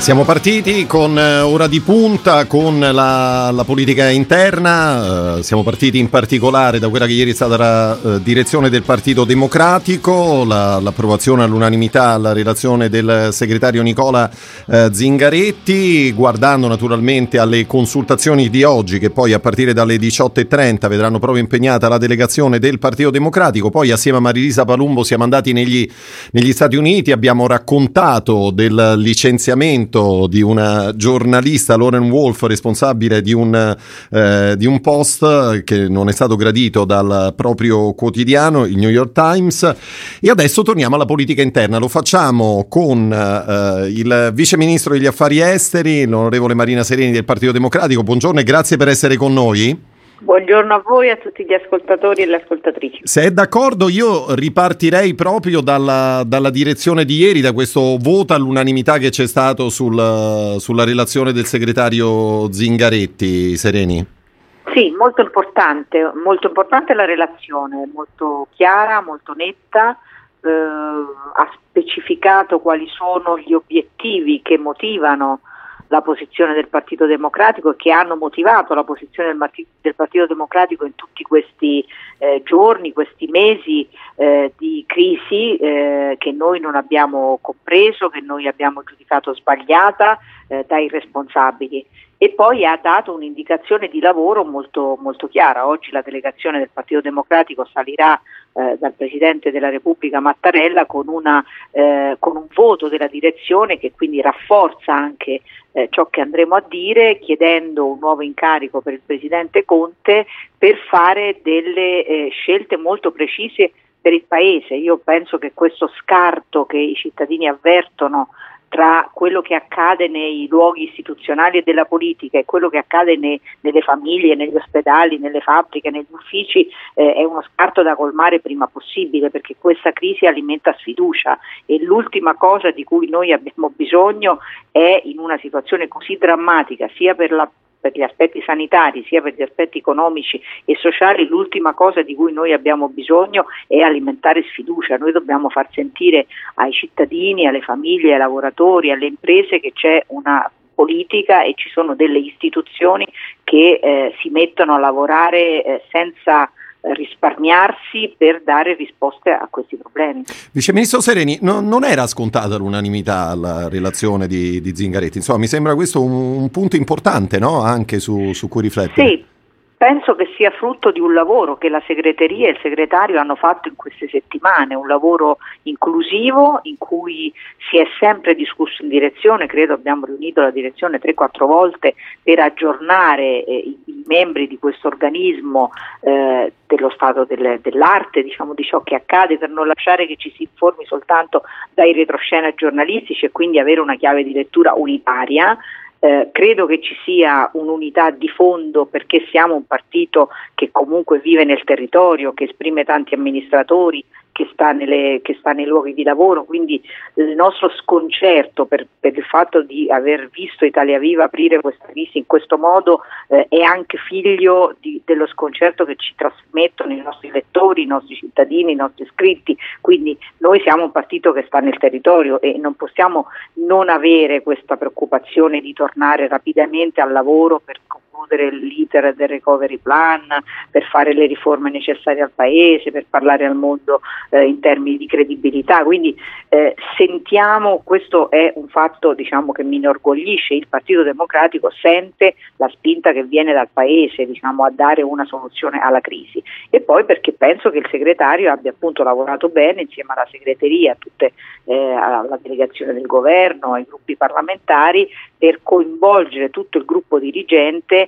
Siamo partiti con eh, ora di punta con la, la politica interna, uh, siamo partiti in particolare da quella che ieri è stata la uh, direzione del Partito Democratico, la, l'approvazione all'unanimità alla relazione del segretario Nicola Zingaretti, guardando naturalmente alle consultazioni di oggi che poi a partire dalle 18.30 vedranno proprio impegnata la delegazione del Partito Democratico, poi assieme a Marilisa Palumbo siamo andati negli, negli Stati Uniti, abbiamo raccontato del licenziamento appunto di una giornalista, Lauren Wolf, responsabile di un, eh, di un post che non è stato gradito dal proprio quotidiano, il New York Times. E adesso torniamo alla politica interna. Lo facciamo con eh, il vice ministro degli affari esteri, l'onorevole Marina Sereni del Partito Democratico. Buongiorno e grazie per essere con noi. Buongiorno a voi e a tutti gli ascoltatori e le ascoltatrici. Se è d'accordo io ripartirei proprio dalla, dalla direzione di ieri, da questo voto all'unanimità che c'è stato sul, sulla relazione del segretario Zingaretti, Sereni. Sì, molto importante, molto importante la relazione, molto chiara, molto netta, eh, ha specificato quali sono gli obiettivi che motivano la posizione del Partito Democratico e che hanno motivato la posizione del, del Partito Democratico in tutti questi eh, giorni, questi mesi eh, di crisi eh, che noi non abbiamo compreso, che noi abbiamo giudicato sbagliata eh, dai responsabili e poi ha dato un'indicazione di lavoro molto, molto chiara. Oggi la delegazione del Partito Democratico salirà eh, dal Presidente della Repubblica Mattarella con, una, eh, con, un voto della direzione che quindi rafforza anche eh, ciò che andremo a dire, chiedendo un nuovo incarico per il Presidente Conte per fare delle eh, scelte molto precise per il Paese. Io penso che questo scarto che i cittadini avvertono tra quello che accade nei luoghi istituzionali e della politica e quello che accade nei, nelle famiglie, negli ospedali, nelle fabbriche, negli uffici eh, è uno scarto da colmare prima possibile perché questa crisi alimenta sfiducia. E l'ultima cosa di cui noi abbiamo bisogno è in una situazione così drammatica sia per la per gli aspetti sanitari sia per gli aspetti economici e sociali, l'ultima cosa di cui noi abbiamo bisogno è alimentare sfiducia. Noi dobbiamo far sentire ai cittadini, alle famiglie, ai lavoratori, alle imprese che c'è una politica e ci sono delle istituzioni che eh, si mettono a lavorare eh, senza risparmiarsi per dare risposte a questi problemi. Vice Ministro Sereni, no, non era scontata l'unanimità alla relazione di, di, Zingaretti, insomma mi sembra questo un, un punto importante no? anche su, su cui riflettere. Sì, Penso che sia frutto di un lavoro che la segreteria e il segretario hanno fatto in queste settimane, un lavoro inclusivo in cui si è sempre discusso in direzione, credo abbiamo riunito la direzione 3-4 volte per aggiornare eh, i, i, membri di questo organismo eh, dello stato delle, dell'arte, diciamo di ciò che accade, per non lasciare che ci si informi soltanto dai retroscena giornalistici e quindi avere una chiave di lettura unitaria. Eh, credo che ci sia un'unità di fondo perché siamo un partito che comunque vive nel territorio, che esprime tanti amministratori, che sta, nelle, che sta, nei luoghi di lavoro, quindi il nostro sconcerto per, per, il fatto di aver visto Italia Viva aprire questa crisi in questo modo eh, è anche figlio di, dello sconcerto che ci trasmettono i nostri lettori, i nostri cittadini, i nostri iscritti, quindi noi siamo un partito che sta nel territorio e non possiamo non avere questa preoccupazione di tornare rapidamente al lavoro per concludere l'iter del recovery plan, per fare le riforme necessarie al Paese, per parlare al mondo eh, in termini di credibilità. Quindi eh, sentiamo, questo è un fatto diciamo, che mi inorgoglisce, il Partito Democratico sente la spinta che viene dal Paese diciamo, a dare una soluzione alla crisi e poi perché penso che il segretario abbia appunto lavorato bene insieme alla segreteria, tutte, eh, alla delegazione del governo, ai gruppi parlamentari per coinvolgere tutto il gruppo dirigente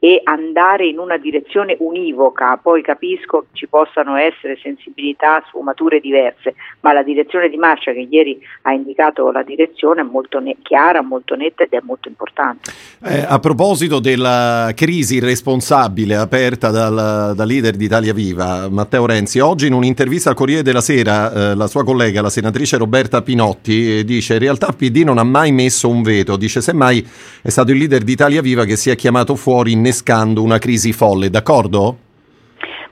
e andare in una direzione univoca. Poi capisco che ci possano essere sensibilità, sfumature diverse, ma la direzione di marcia che ieri ha indicato la direzione è molto ne- chiara, molto netta ed è molto importante. Eh, a proposito della crisi responsabile aperta dal, dal, leader di Italia Viva, Matteo Renzi, oggi in un'intervista al Corriere della Sera eh, la sua collega, la senatrice Roberta Pinotti, eh, dice in realtà PD non ha mai messo un veto, dice semmai è stato il leader di Italia Viva che si è chiamato fuori in innescando una crisi folle, d'accordo?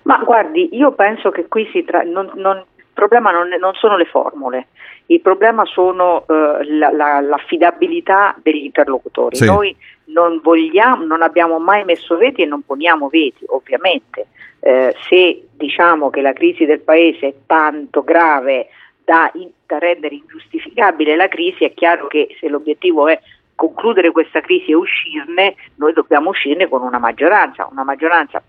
Ma guardi, io penso che qui si tra... non, non, il problema non, non, sono le formule, il problema sono uh, la, la, l'affidabilità degli interlocutori. Sì. Noi non vogliamo, non abbiamo mai messo veti e non poniamo veti, ovviamente. Eh, se diciamo che la crisi del paese è tanto grave da, da rendere ingiustificabile la crisi, è chiaro che se l'obiettivo è concludere questa crisi e uscirne, noi dobbiamo uscirne con una maggioranza, una maggioranza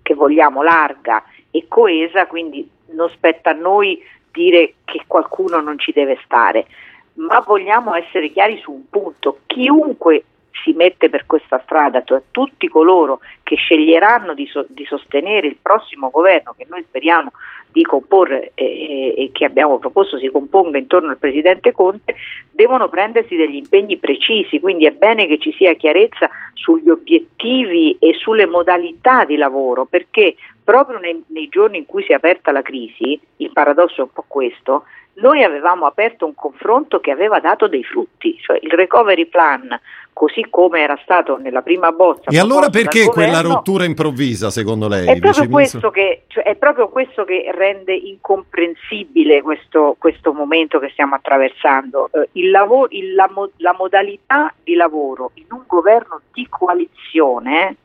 che vogliamo larga e coesa, quindi non spetta a noi dire che qualcuno non ci deve stare, ma vogliamo essere chiari su un punto. Chiunque si mette per questa strada, cioè tutti coloro che sceglieranno di, so, di sostenere il prossimo governo che noi speriamo di comporre e, e, che abbiamo proposto si componga intorno al Presidente Conte, devono prendersi degli impegni precisi, quindi è bene che ci sia chiarezza sugli obiettivi e sulle modalità di lavoro, perché proprio nei, nei giorni in cui si è aperta la crisi, il paradosso è un po' questo, noi avevamo aperto un confronto che aveva dato dei frutti, cioè il recovery plan, così come era stato nella prima bozza. E allora perché quella rottura improvvisa, secondo lei? È proprio, questo che, cioè, è proprio questo che rende incomprensibile questo, questo momento che stiamo attraversando. Eh, lavoro, il, la, la modalità di lavoro in un governo di coalizione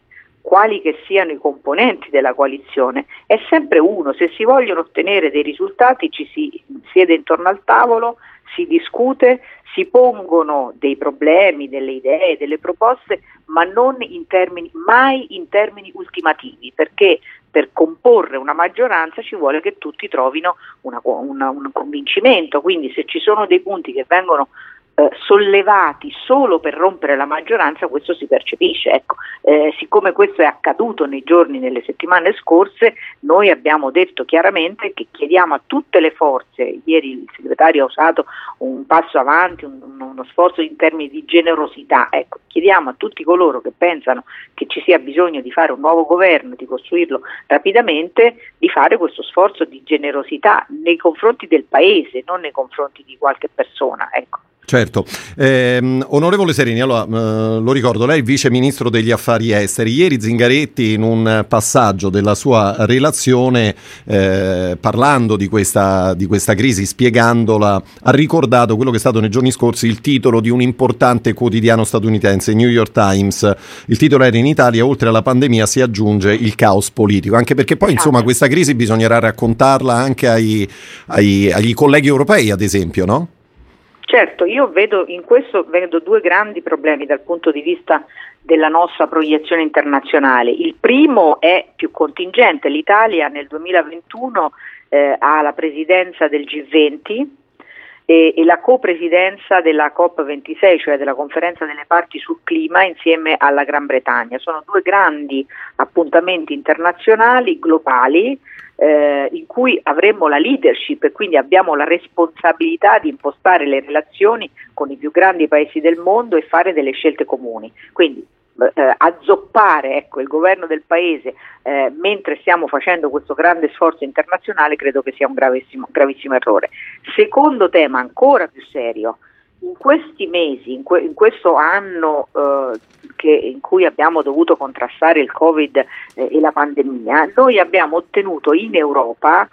quali che siano i componenti della coalizione, è sempre uno, se si vogliono ottenere dei risultati ci si siede intorno al tavolo, si discute, si pongono dei problemi, delle idee, delle proposte, ma non in termini, mai in termini ultimativi, perché per comporre una maggioranza ci vuole che tutti trovino una, una, un convincimento, quindi se ci sono dei punti che vengono eh, sollevati solo per rompere la maggioranza, questo si percepisce. Ecco, eh, siccome questo è accaduto nei giorni, nelle settimane scorse, noi abbiamo detto chiaramente che chiediamo a tutte le forze, ieri il segretario ha usato un passo avanti, un, uno sforzo in termini di generosità, ecco, chiediamo a tutti coloro che pensano che ci sia bisogno di fare un nuovo governo, di costruirlo rapidamente, di fare questo sforzo di generosità nei confronti del Paese, non nei confronti di qualche persona. Ecco. Certo, eh, onorevole Serini, allora eh, lo ricordo, lei è vice ministro degli affari esteri. Ieri Zingaretti in un passaggio della sua relazione, eh, parlando di questa, di questa, crisi, spiegandola, ha ricordato quello che è stato nei giorni scorsi il titolo di un importante quotidiano statunitense, New York Times. Il titolo era in Italia, oltre alla pandemia si aggiunge il caos politico, anche perché poi insomma questa crisi bisognerà raccontarla anche ai, ai, agli colleghi europei, ad esempio, no? Certo, io vedo in questo vedo due grandi problemi dal punto di vista della nostra proiezione internazionale. Il primo è più contingente, l'Italia nel 2021 eh, ha la presidenza del G20 e, e la copresidenza della COP26, cioè della conferenza delle parti sul clima insieme alla Gran Bretagna. Sono due grandi appuntamenti internazionali, globali, eh, in cui avremo la leadership e quindi abbiamo la responsabilità di impostare le relazioni con i più grandi paesi del mondo e fare delle scelte comuni. Quindi eh, azzoppare ecco, il governo del paese eh, mentre stiamo facendo questo grande sforzo internazionale credo che sia un gravissimo, gravissimo errore. Secondo tema ancora più serio, in questi mesi, in, que- in questo anno eh, che, in cui abbiamo dovuto contrastare il Covid eh, e la pandemia, noi abbiamo ottenuto in Europa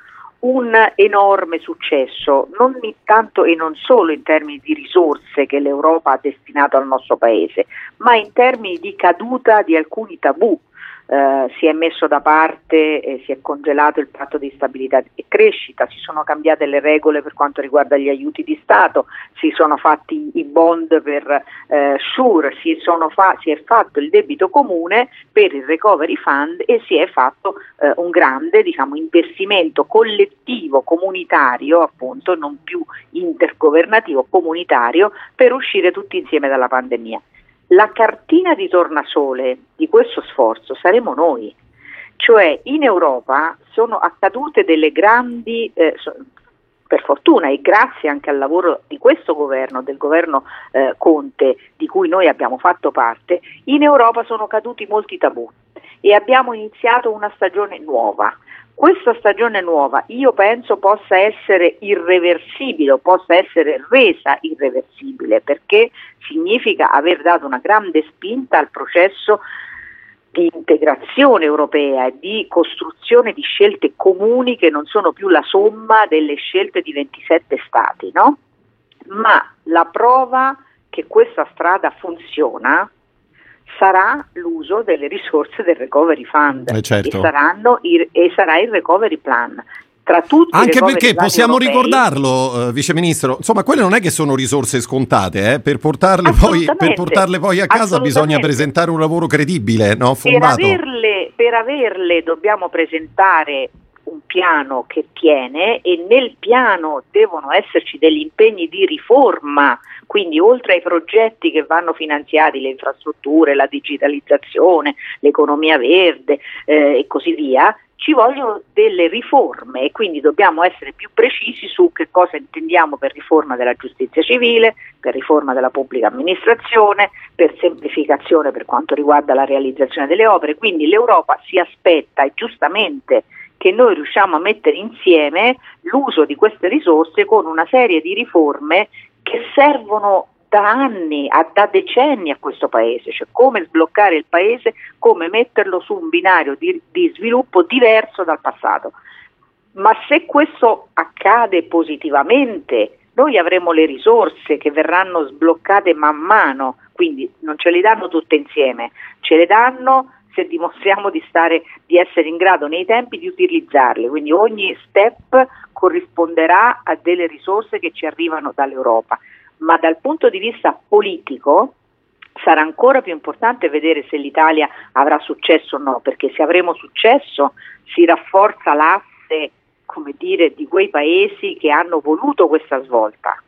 un enorme successo, non tanto e non solo in termini di risorse che l'Europa ha destinato al nostro Paese, ma in termini di caduta di alcuni tabù eh, si è messo da parte e si è congelato il patto di stabilità e crescita, si sono cambiate le regole per quanto riguarda gli aiuti di Stato, si sono fatti i bond per eh, SURE, si, fa- si, è fatto il debito comune per il recovery fund e si è fatto eh, un grande diciamo, investimento collettivo, comunitario, appunto, non più intergovernativo, comunitario, per uscire tutti insieme dalla pandemia. La cartina di tornasole di questo sforzo saremo noi, cioè in Europa sono accadute delle grandi, eh, per fortuna e grazie anche al lavoro di questo governo, del governo eh, Conte, di cui noi abbiamo fatto parte, in Europa sono caduti molti tabù e abbiamo iniziato una stagione nuova. Questa stagione nuova io penso possa essere irreversibile, possa essere resa irreversibile perché significa aver dato una grande spinta al processo di integrazione europea e di costruzione di scelte comuni che non sono più la somma delle scelte di 27 Stati, no? Ma la prova che questa strada funziona sarà l'uso delle risorse del recovery fund eh certo. e, i, e sarà il recovery plan tra tutti Anche perché possiamo europei, ricordarlo, eh, Vice Ministro, insomma, quelle non è che sono risorse scontate, eh? per, portarle poi, per, portarle poi, a casa bisogna presentare un lavoro credibile, no? Per averle, per averle dobbiamo presentare un piano che tiene e nel piano devono esserci degli impegni di riforma, quindi oltre ai progetti che vanno finanziati, le infrastrutture, la digitalizzazione, l'economia verde eh, e così via, ci vogliono delle riforme e quindi dobbiamo essere più precisi su che cosa intendiamo per riforma della giustizia civile, per riforma della pubblica amministrazione, per semplificazione per quanto riguarda la realizzazione delle opere. Quindi l'Europa si aspetta e giustamente che noi riusciamo a mettere insieme l'uso di queste risorse con una serie di riforme che servono da anni, da decenni a questo paese, cioè come sbloccare il paese, come metterlo su un binario di, di sviluppo diverso dal passato. Ma se questo accade positivamente, noi avremo le risorse che verranno sbloccate man mano, quindi non ce le danno tutte insieme, ce le danno se dimostriamo di, stare, di essere in grado nei tempi di utilizzarle, quindi ogni step corrisponderà a delle risorse che ci arrivano dall'Europa ma dal punto di vista politico sarà ancora più importante vedere se l'Italia avrà successo o no, perché se avremo successo si rafforza l'asse come dire, di quei paesi che hanno voluto questa svolta.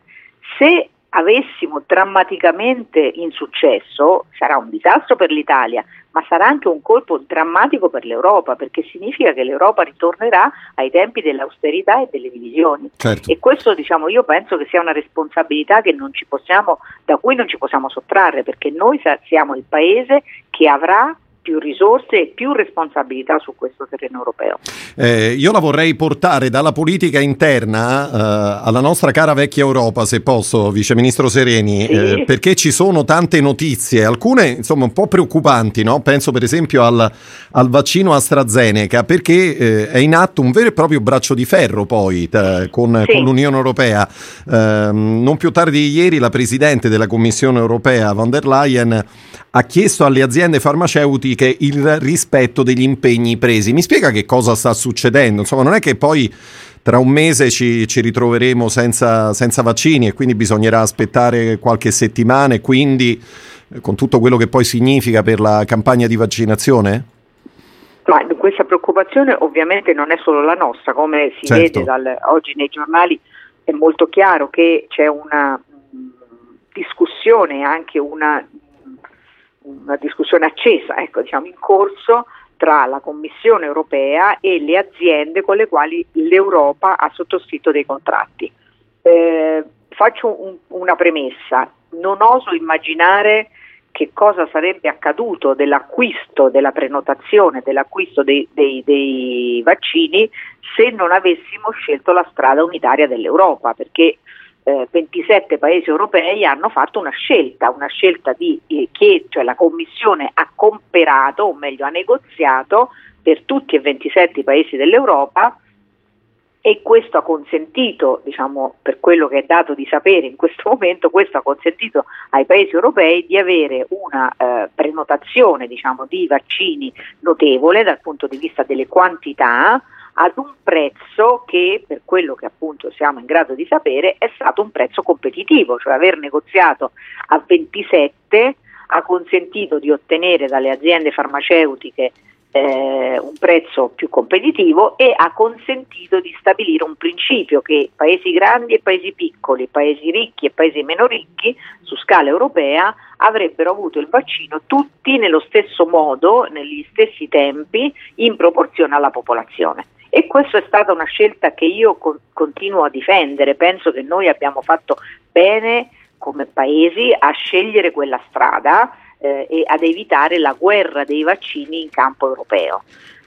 Se avessimo drammaticamente insuccesso, sarà un disastro per l'Italia, ma sarà anche un colpo drammatico per l'Europa, perché significa che l'Europa ritornerà ai tempi dell'austerità e delle divisioni. Certo. E questo diciamo, io penso che sia una responsabilità possiamo, da cui non ci possiamo sottrarre, perché noi siamo il paese che avrà più risorse e più responsabilità su questo terreno europeo. Eh, io la vorrei portare dalla politica interna eh, alla nostra cara vecchia Europa, se posso, Vice Ministro Sereni, sì. eh, perché ci sono tante notizie, alcune insomma un po' preoccupanti, no? penso per esempio al, al vaccino AstraZeneca, perché eh, è in atto un vero e proprio braccio di ferro poi t- con, sì. con, l'Unione Europea. Ehm, non più tardi di ieri la Presidente della Commissione Europea, von der Leyen, ha chiesto alle aziende farmaceutiche il rispetto degli impegni presi. Mi spiega che cosa sta succedendo? Insomma, non è che poi tra un mese ci, ci ritroveremo senza, senza, vaccini e quindi bisognerà aspettare qualche settimana e quindi eh, con tutto quello che poi significa per la campagna di vaccinazione? Ma questa preoccupazione ovviamente non è solo la nostra, come si certo. vede dal, oggi nei giornali è molto chiaro che c'è una mh, discussione, anche una una discussione accesa, ecco, diciamo, in corso tra la Commissione europea e le aziende con le quali l'Europa ha sottoscritto dei contratti. Eh, faccio un, una premessa, non oso immaginare che cosa sarebbe accaduto dell'acquisto, della prenotazione, dell'acquisto dei, dei, dei vaccini se non avessimo scelto la strada unitaria dell'Europa, perché eh, 27 paesi europei hanno fatto una scelta, una scelta di, eh, che cioè la Commissione ha comperato, o meglio ha negoziato per tutti e 27 i paesi dell'Europa e questo ha consentito, diciamo, per quello che è dato di sapere in questo [laughs] momento, questo ha consentito ai paesi europei di avere una eh, prenotazione diciamo, di vaccini notevole dal punto di vista delle quantità, ad un prezzo che per quello che appunto siamo in grado di sapere è stato un prezzo competitivo, cioè aver negoziato a 27 ha consentito di ottenere dalle aziende farmaceutiche eh, un prezzo più competitivo e ha consentito di stabilire un principio che paesi grandi e paesi piccoli, paesi ricchi e paesi meno ricchi su scala europea avrebbero avuto il vaccino tutti nello stesso modo, negli stessi tempi, in proporzione alla popolazione. E questa è stata una scelta che io co- continuo a difendere, penso che noi abbiamo fatto bene come paesi a scegliere quella strada eh, e ad evitare la guerra dei vaccini in campo europeo.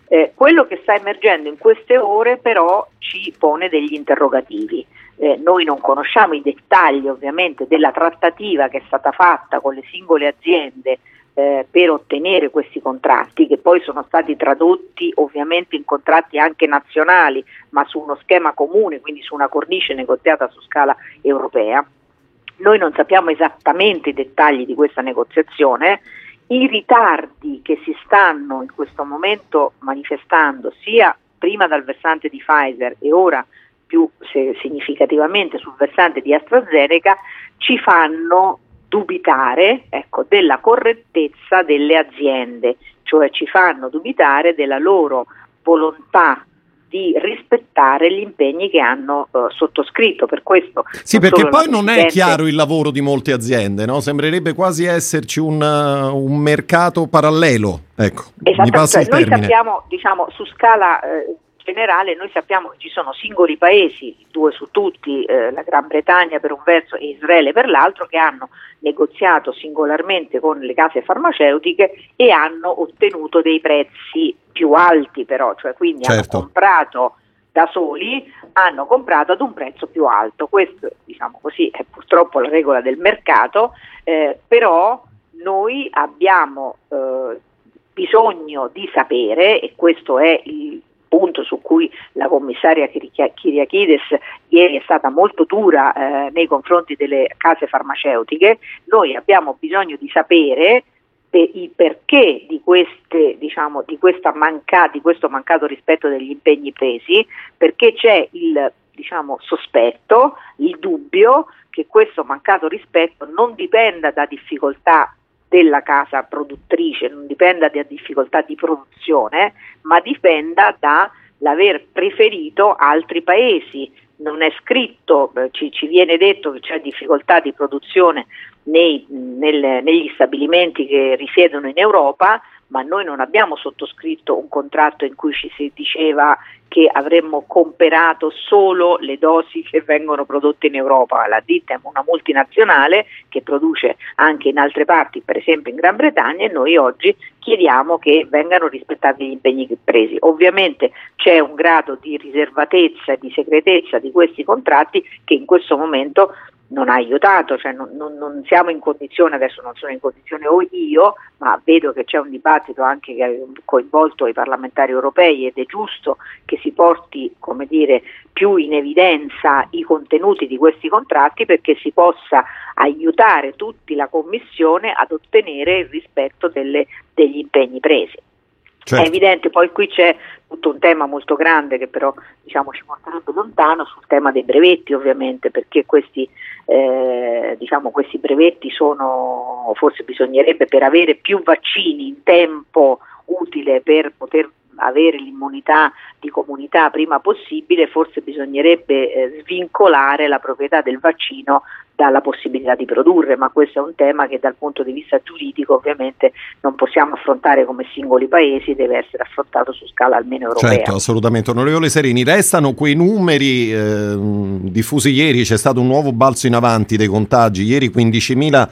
Eh, quello che sta emergendo in queste ore però ci pone degli interrogativi. Eh, noi non conosciamo i dettagli ovviamente della trattativa che è stata fatta con le singole aziende eh, per ottenere questi contratti, che poi sono stati tradotti ovviamente in contratti anche nazionali, ma su uno schema comune, quindi su una cornice negoziata su scala europea. Noi non sappiamo esattamente i dettagli di questa negoziazione, i ritardi che si stanno in questo momento manifestando sia prima dal versante di Pfizer e ora più significativamente sul versante di AstraZeneca ci fanno dubitare ecco, della correttezza delle aziende, cioè ci fanno dubitare della loro volontà di rispettare gli impegni che hanno uh, sottoscritto. Per questo sì, perché poi non è chiaro il lavoro di molte aziende, no? sembrerebbe quasi esserci un, uh, un mercato parallelo. Ecco, mi passa il Noi sappiamo, diciamo, su scala eh, generale noi sappiamo che ci sono singoli paesi, due su tutti, eh, la Gran Bretagna per un verso e Israele per l'altro, che hanno negoziato singolarmente con le case farmaceutiche e hanno ottenuto dei prezzi più alti però, cioè quindi certo. hanno comprato da soli hanno comprato ad un prezzo più alto. Questo diciamo così, è purtroppo la regola del mercato, eh, però noi abbiamo eh, bisogno di sapere, e questo è il punto su cui la commissaria Kyriakides ieri è stata molto dura eh, nei confronti delle case farmaceutiche, noi abbiamo bisogno di sapere il perché di, queste, diciamo, di, manca, di, questo mancato rispetto degli impegni presi, perché c'è il diciamo, sospetto, il dubbio che questo mancato rispetto non dipenda da difficoltà della casa produttrice, non dipenda da difficoltà di produzione, ma dipenda dall'aver preferito altri paesi. Non è scritto, eh, ci, ci viene detto che c'è difficoltà di produzione nei, nel, negli stabilimenti che risiedono in Europa, ma noi non abbiamo sottoscritto un contratto in cui ci si diceva che avremmo comperato solo le dosi che vengono prodotte in Europa. La ditta è una multinazionale che produce anche in altre parti, per esempio in Gran Bretagna, e noi oggi chiediamo che vengano rispettati gli impegni presi. Ovviamente c'è un grado di riservatezza e di segretezza di questi contratti che in questo momento non ha aiutato, cioè non, non, non, siamo in condizione, adesso non sono in condizione io, ma vedo che c'è un dibattito anche che ha coinvolto i parlamentari europei ed è giusto che si porti come dire, più in evidenza i contenuti di questi contratti perché si possa aiutare tutti la Commissione ad ottenere il rispetto delle, degli impegni presi. Certo. È evidente, poi qui c'è tutto un tema molto grande che però diciamo, ci porterebbe lontano sul tema dei brevetti ovviamente perché questi, eh, diciamo, questi brevetti sono, forse bisognerebbe per avere più vaccini in tempo utile per poter avere l'immunità di comunità prima possibile, forse bisognerebbe eh, svincolare la proprietà del vaccino dalla possibilità di produrre, ma questo è un tema che dal punto di vista giuridico ovviamente non possiamo affrontare come singoli paesi, deve essere affrontato su scala almeno europea. Certo, assolutamente. Onorevole Serini, restano quei numeri eh, diffusi ieri, c'è stato un nuovo balzo in avanti dei contagi, ieri 15.000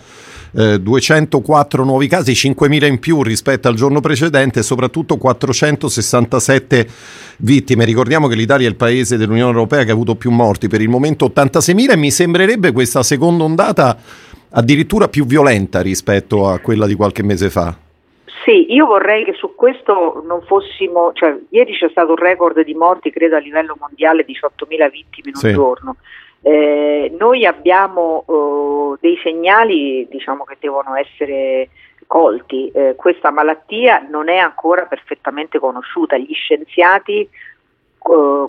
eh, 204 nuovi casi, 5.000 in più rispetto al giorno precedente e soprattutto 467 vittime. Ricordiamo che l'Italia è il paese dell'Unione Europea che ha avuto più morti, per il momento 86.000 e mi sembrerebbe questa seconda ondata addirittura più violenta rispetto a quella di qualche mese fa. Sì, io vorrei che su questo non fossimo, cioè ieri c'è stato un record di morti, credo a livello mondiale, 18.000 vittime in un sì. giorno. Eh, noi abbiamo eh, dei segnali diciamo, che devono essere colti. Eh, questa malattia non è ancora perfettamente conosciuta. Gli scienziati eh,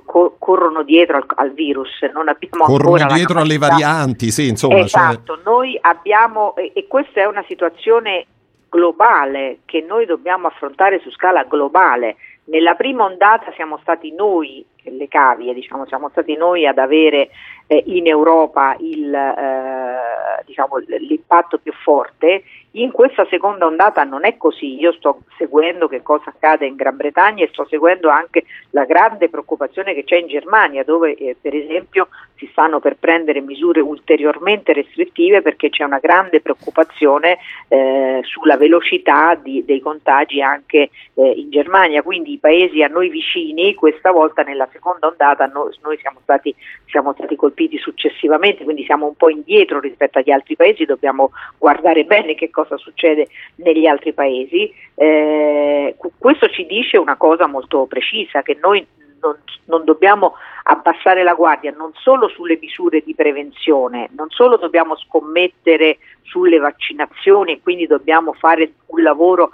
co- corrono dietro al, al, virus, non abbiamo corrono dietro alle varianti, sì, insomma. Esatto, cioè... noi abbiamo, e, e questa è una situazione globale che noi dobbiamo affrontare su scala globale. Nella prima ondata siamo stati noi, le cavie, diciamo, siamo stati noi ad avere eh, in Europa il, eh, diciamo, l'impatto più forte. In questa seconda ondata non è così, io sto seguendo che cosa accade in Gran Bretagna e sto seguendo anche la grande preoccupazione che c'è in Germania dove eh, per esempio si stanno per prendere misure ulteriormente restrittive perché c'è una grande preoccupazione eh, sulla velocità di, dei contagi anche eh, in Germania, quindi i paesi a noi vicini questa volta nella seconda ondata noi, noi siamo, stati, siamo stati colpiti successivamente, quindi siamo un po' indietro rispetto agli altri paesi, dobbiamo guardare bene che cosa succede negli altri paesi. Eh, questo ci dice una cosa molto precisa, che noi non, non, dobbiamo abbassare la guardia non solo sulle misure di prevenzione, non solo dobbiamo scommettere sulle vaccinazioni e quindi dobbiamo fare un lavoro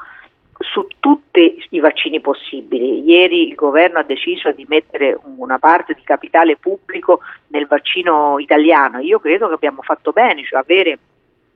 su tutti i vaccini possibili. Ieri il governo ha deciso di mettere una parte di capitale pubblico nel vaccino italiano. Io credo che abbiamo fatto bene, cioè avere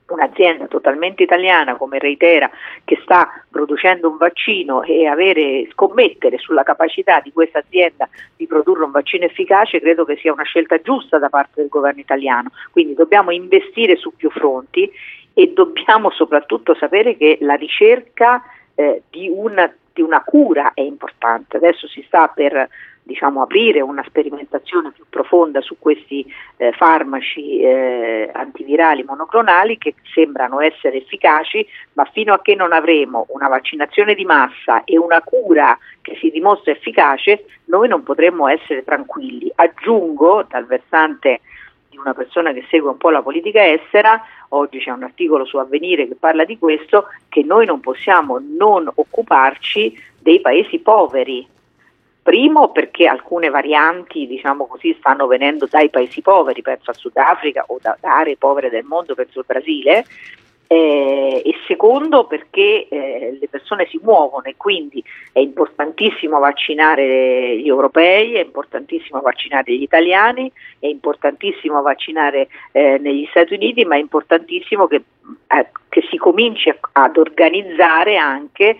un'azienda totalmente italiana come Reitera che sta producendo un vaccino e avere, scommettere sulla capacità di questa azienda di produrre un vaccino efficace credo che sia una scelta giusta da parte del governo italiano. Quindi dobbiamo investire su più fronti e dobbiamo soprattutto sapere che la ricerca eh, di, una, di una cura è importante. Adesso si sta per diciamo, aprire una sperimentazione più profonda su questi eh, farmaci eh, antivirali monoclonali che sembrano essere efficaci, ma fino a che non avremo una vaccinazione di massa e una cura che si dimostra efficace, noi non potremmo essere tranquilli. Aggiungo dal versante di una persona che segue un po' la politica estera, oggi c'è un articolo su Avvenire che parla di questo, che noi non possiamo non occuparci dei paesi poveri, Primo perché alcune varianti, diciamo così, stanno venendo dai paesi poveri, penso al Sudafrica o da, aree povere del mondo, penso al Brasile, eh, e secondo perché eh, le persone si muovono e quindi è importantissimo vaccinare gli europei, è importantissimo vaccinare gli italiani, è importantissimo vaccinare eh, negli Stati Uniti, ma è importantissimo che, eh, che si cominci a, ad organizzare anche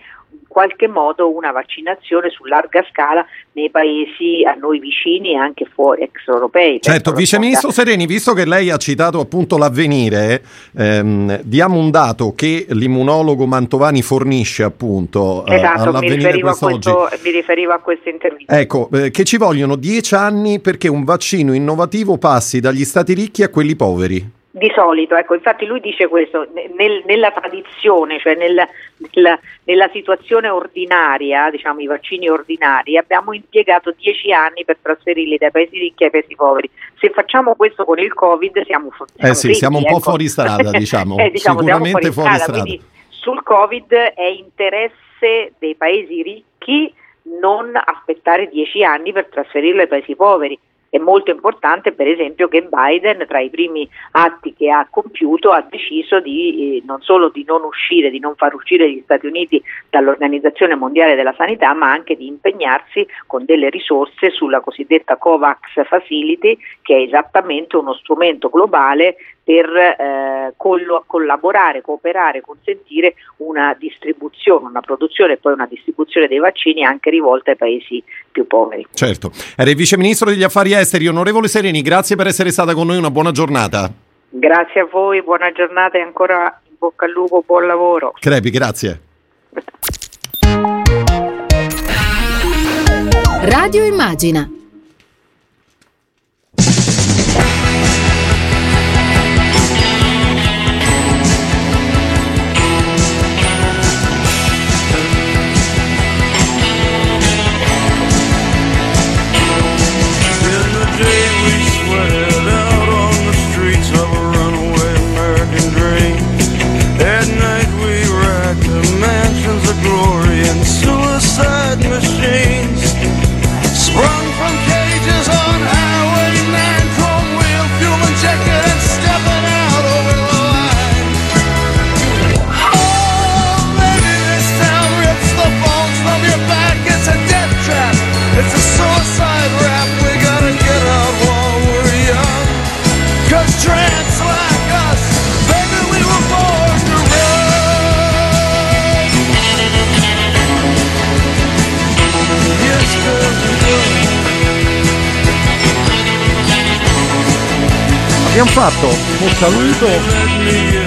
qualche modo una vaccinazione su larga scala nei paesi a noi vicini e anche fuori ex europei. Certo, Vice Ministro Sereni, visto che lei ha citato appunto l'avvenire, ehm, diamo un dato che l'immunologo Mantovani fornisce appunto eh, esatto, all'avvenire mi riferivo, questo, mi riferivo a questa intervista. Ecco, eh, che ci vogliono dieci anni perché un vaccino innovativo passi dagli stati ricchi a quelli poveri. Di solito, ecco, infatti lui dice questo, nel, nella tradizione, cioè nel, nella, nella, situazione ordinaria, diciamo i vaccini ordinari, abbiamo impiegato dieci anni per trasferirli dai paesi ricchi ai paesi poveri. Se facciamo questo con il Covid siamo, siamo Eh sì, siamo un ecco. po' fuori strada, [laughs] diciamo, eh, diciamo sicuramente fuori, fuori strada. Quindi sul Covid è interesse dei paesi ricchi non aspettare dieci anni per trasferirlo ai paesi poveri è molto importante per esempio che Biden tra i primi atti che ha compiuto ha deciso di eh, non solo di non uscire, di non far uscire gli Stati Uniti dall'Organizzazione Mondiale della Sanità, ma anche di impegnarsi con delle risorse sulla cosiddetta COVAX Facility, che è esattamente uno strumento globale per eh, collo- collaborare, cooperare, consentire una distribuzione, una produzione e poi una distribuzione dei vaccini anche rivolta ai paesi più poveri. Certo. Era il Vice Ministro degli Affari Esteri, onorevole Sereni, grazie per essere stata con noi, una buona giornata. Grazie a voi, buona giornata e ancora in bocca al lupo, buon lavoro. Crepi, grazie. Radio Immagina fatto. Un saluto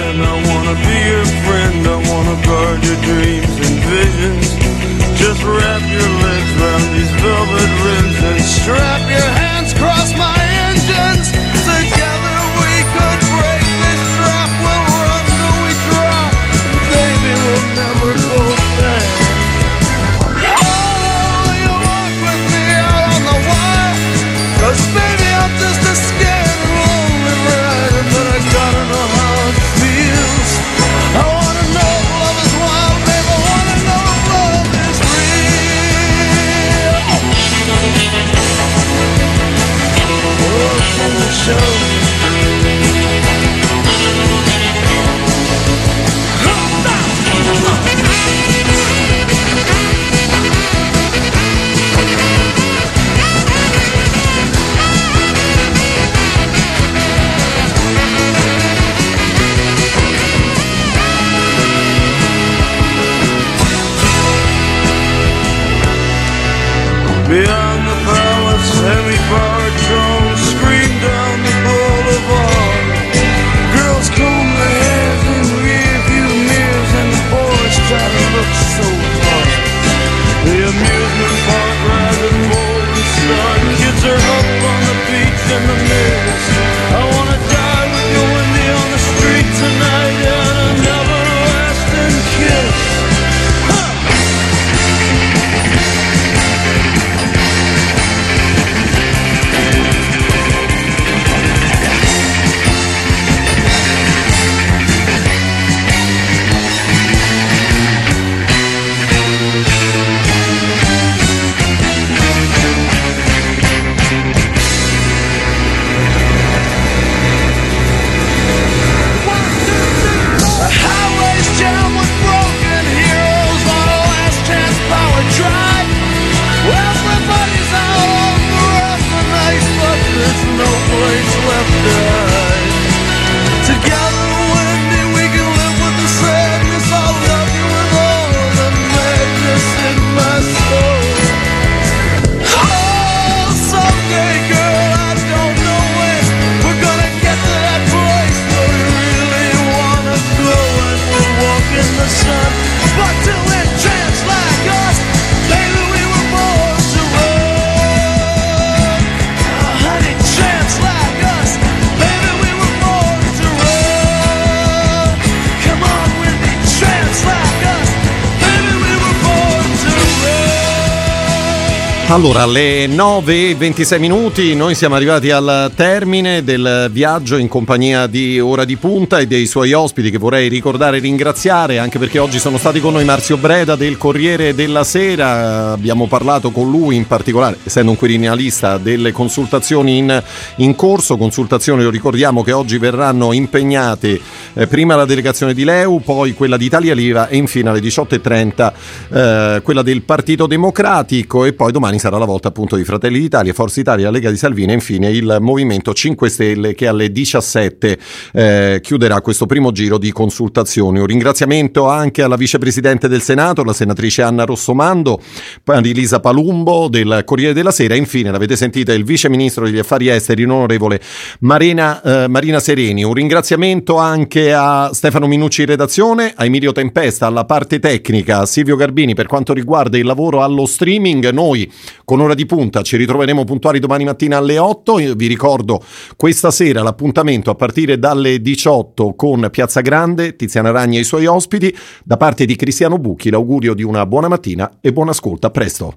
Allora, alle 9 e 26 minuti noi siamo arrivati al termine del viaggio in compagnia di Ora di Punta e dei suoi ospiti che vorrei ricordare e ringraziare anche perché oggi sono stati con noi Marzio Breda del Corriere della Sera, abbiamo parlato con lui in particolare, essendo un quirinalista, delle consultazioni in, in corso, consultazioni lo ricordiamo che oggi verranno impegnate eh, prima la delegazione di Leu, poi quella di Italia Liva e infine alle 18.30 eh, quella del Partito Democratico e poi domani sarà la volta appunto di Fratelli d'Italia, Forza Italia, Lega di Salvini e infine il Movimento 5 Stelle che alle 17 eh, chiuderà questo primo giro di consultazioni. Un ringraziamento anche alla vicepresidente del Senato, la senatrice Anna Rossomando, Marilisa Palumbo del Corriere della Sera e infine l'avete sentita il vice ministro degli affari esteri, l'onorevole Marina, eh, Marina Sereni. Un ringraziamento anche a Stefano Minucci in redazione, a Emilio Tempesta alla parte tecnica, a Silvio Garbini per quanto riguarda il lavoro allo streaming. Noi con ora di punta. Ci ritroveremo puntuali domani mattina alle 8. Io vi ricordo questa sera l'appuntamento a partire dalle 18 con Piazza Grande, Tiziana Ragni e i suoi ospiti. Da parte di Cristiano Bucchi l'augurio di una buona mattina e buon ascolto. A presto.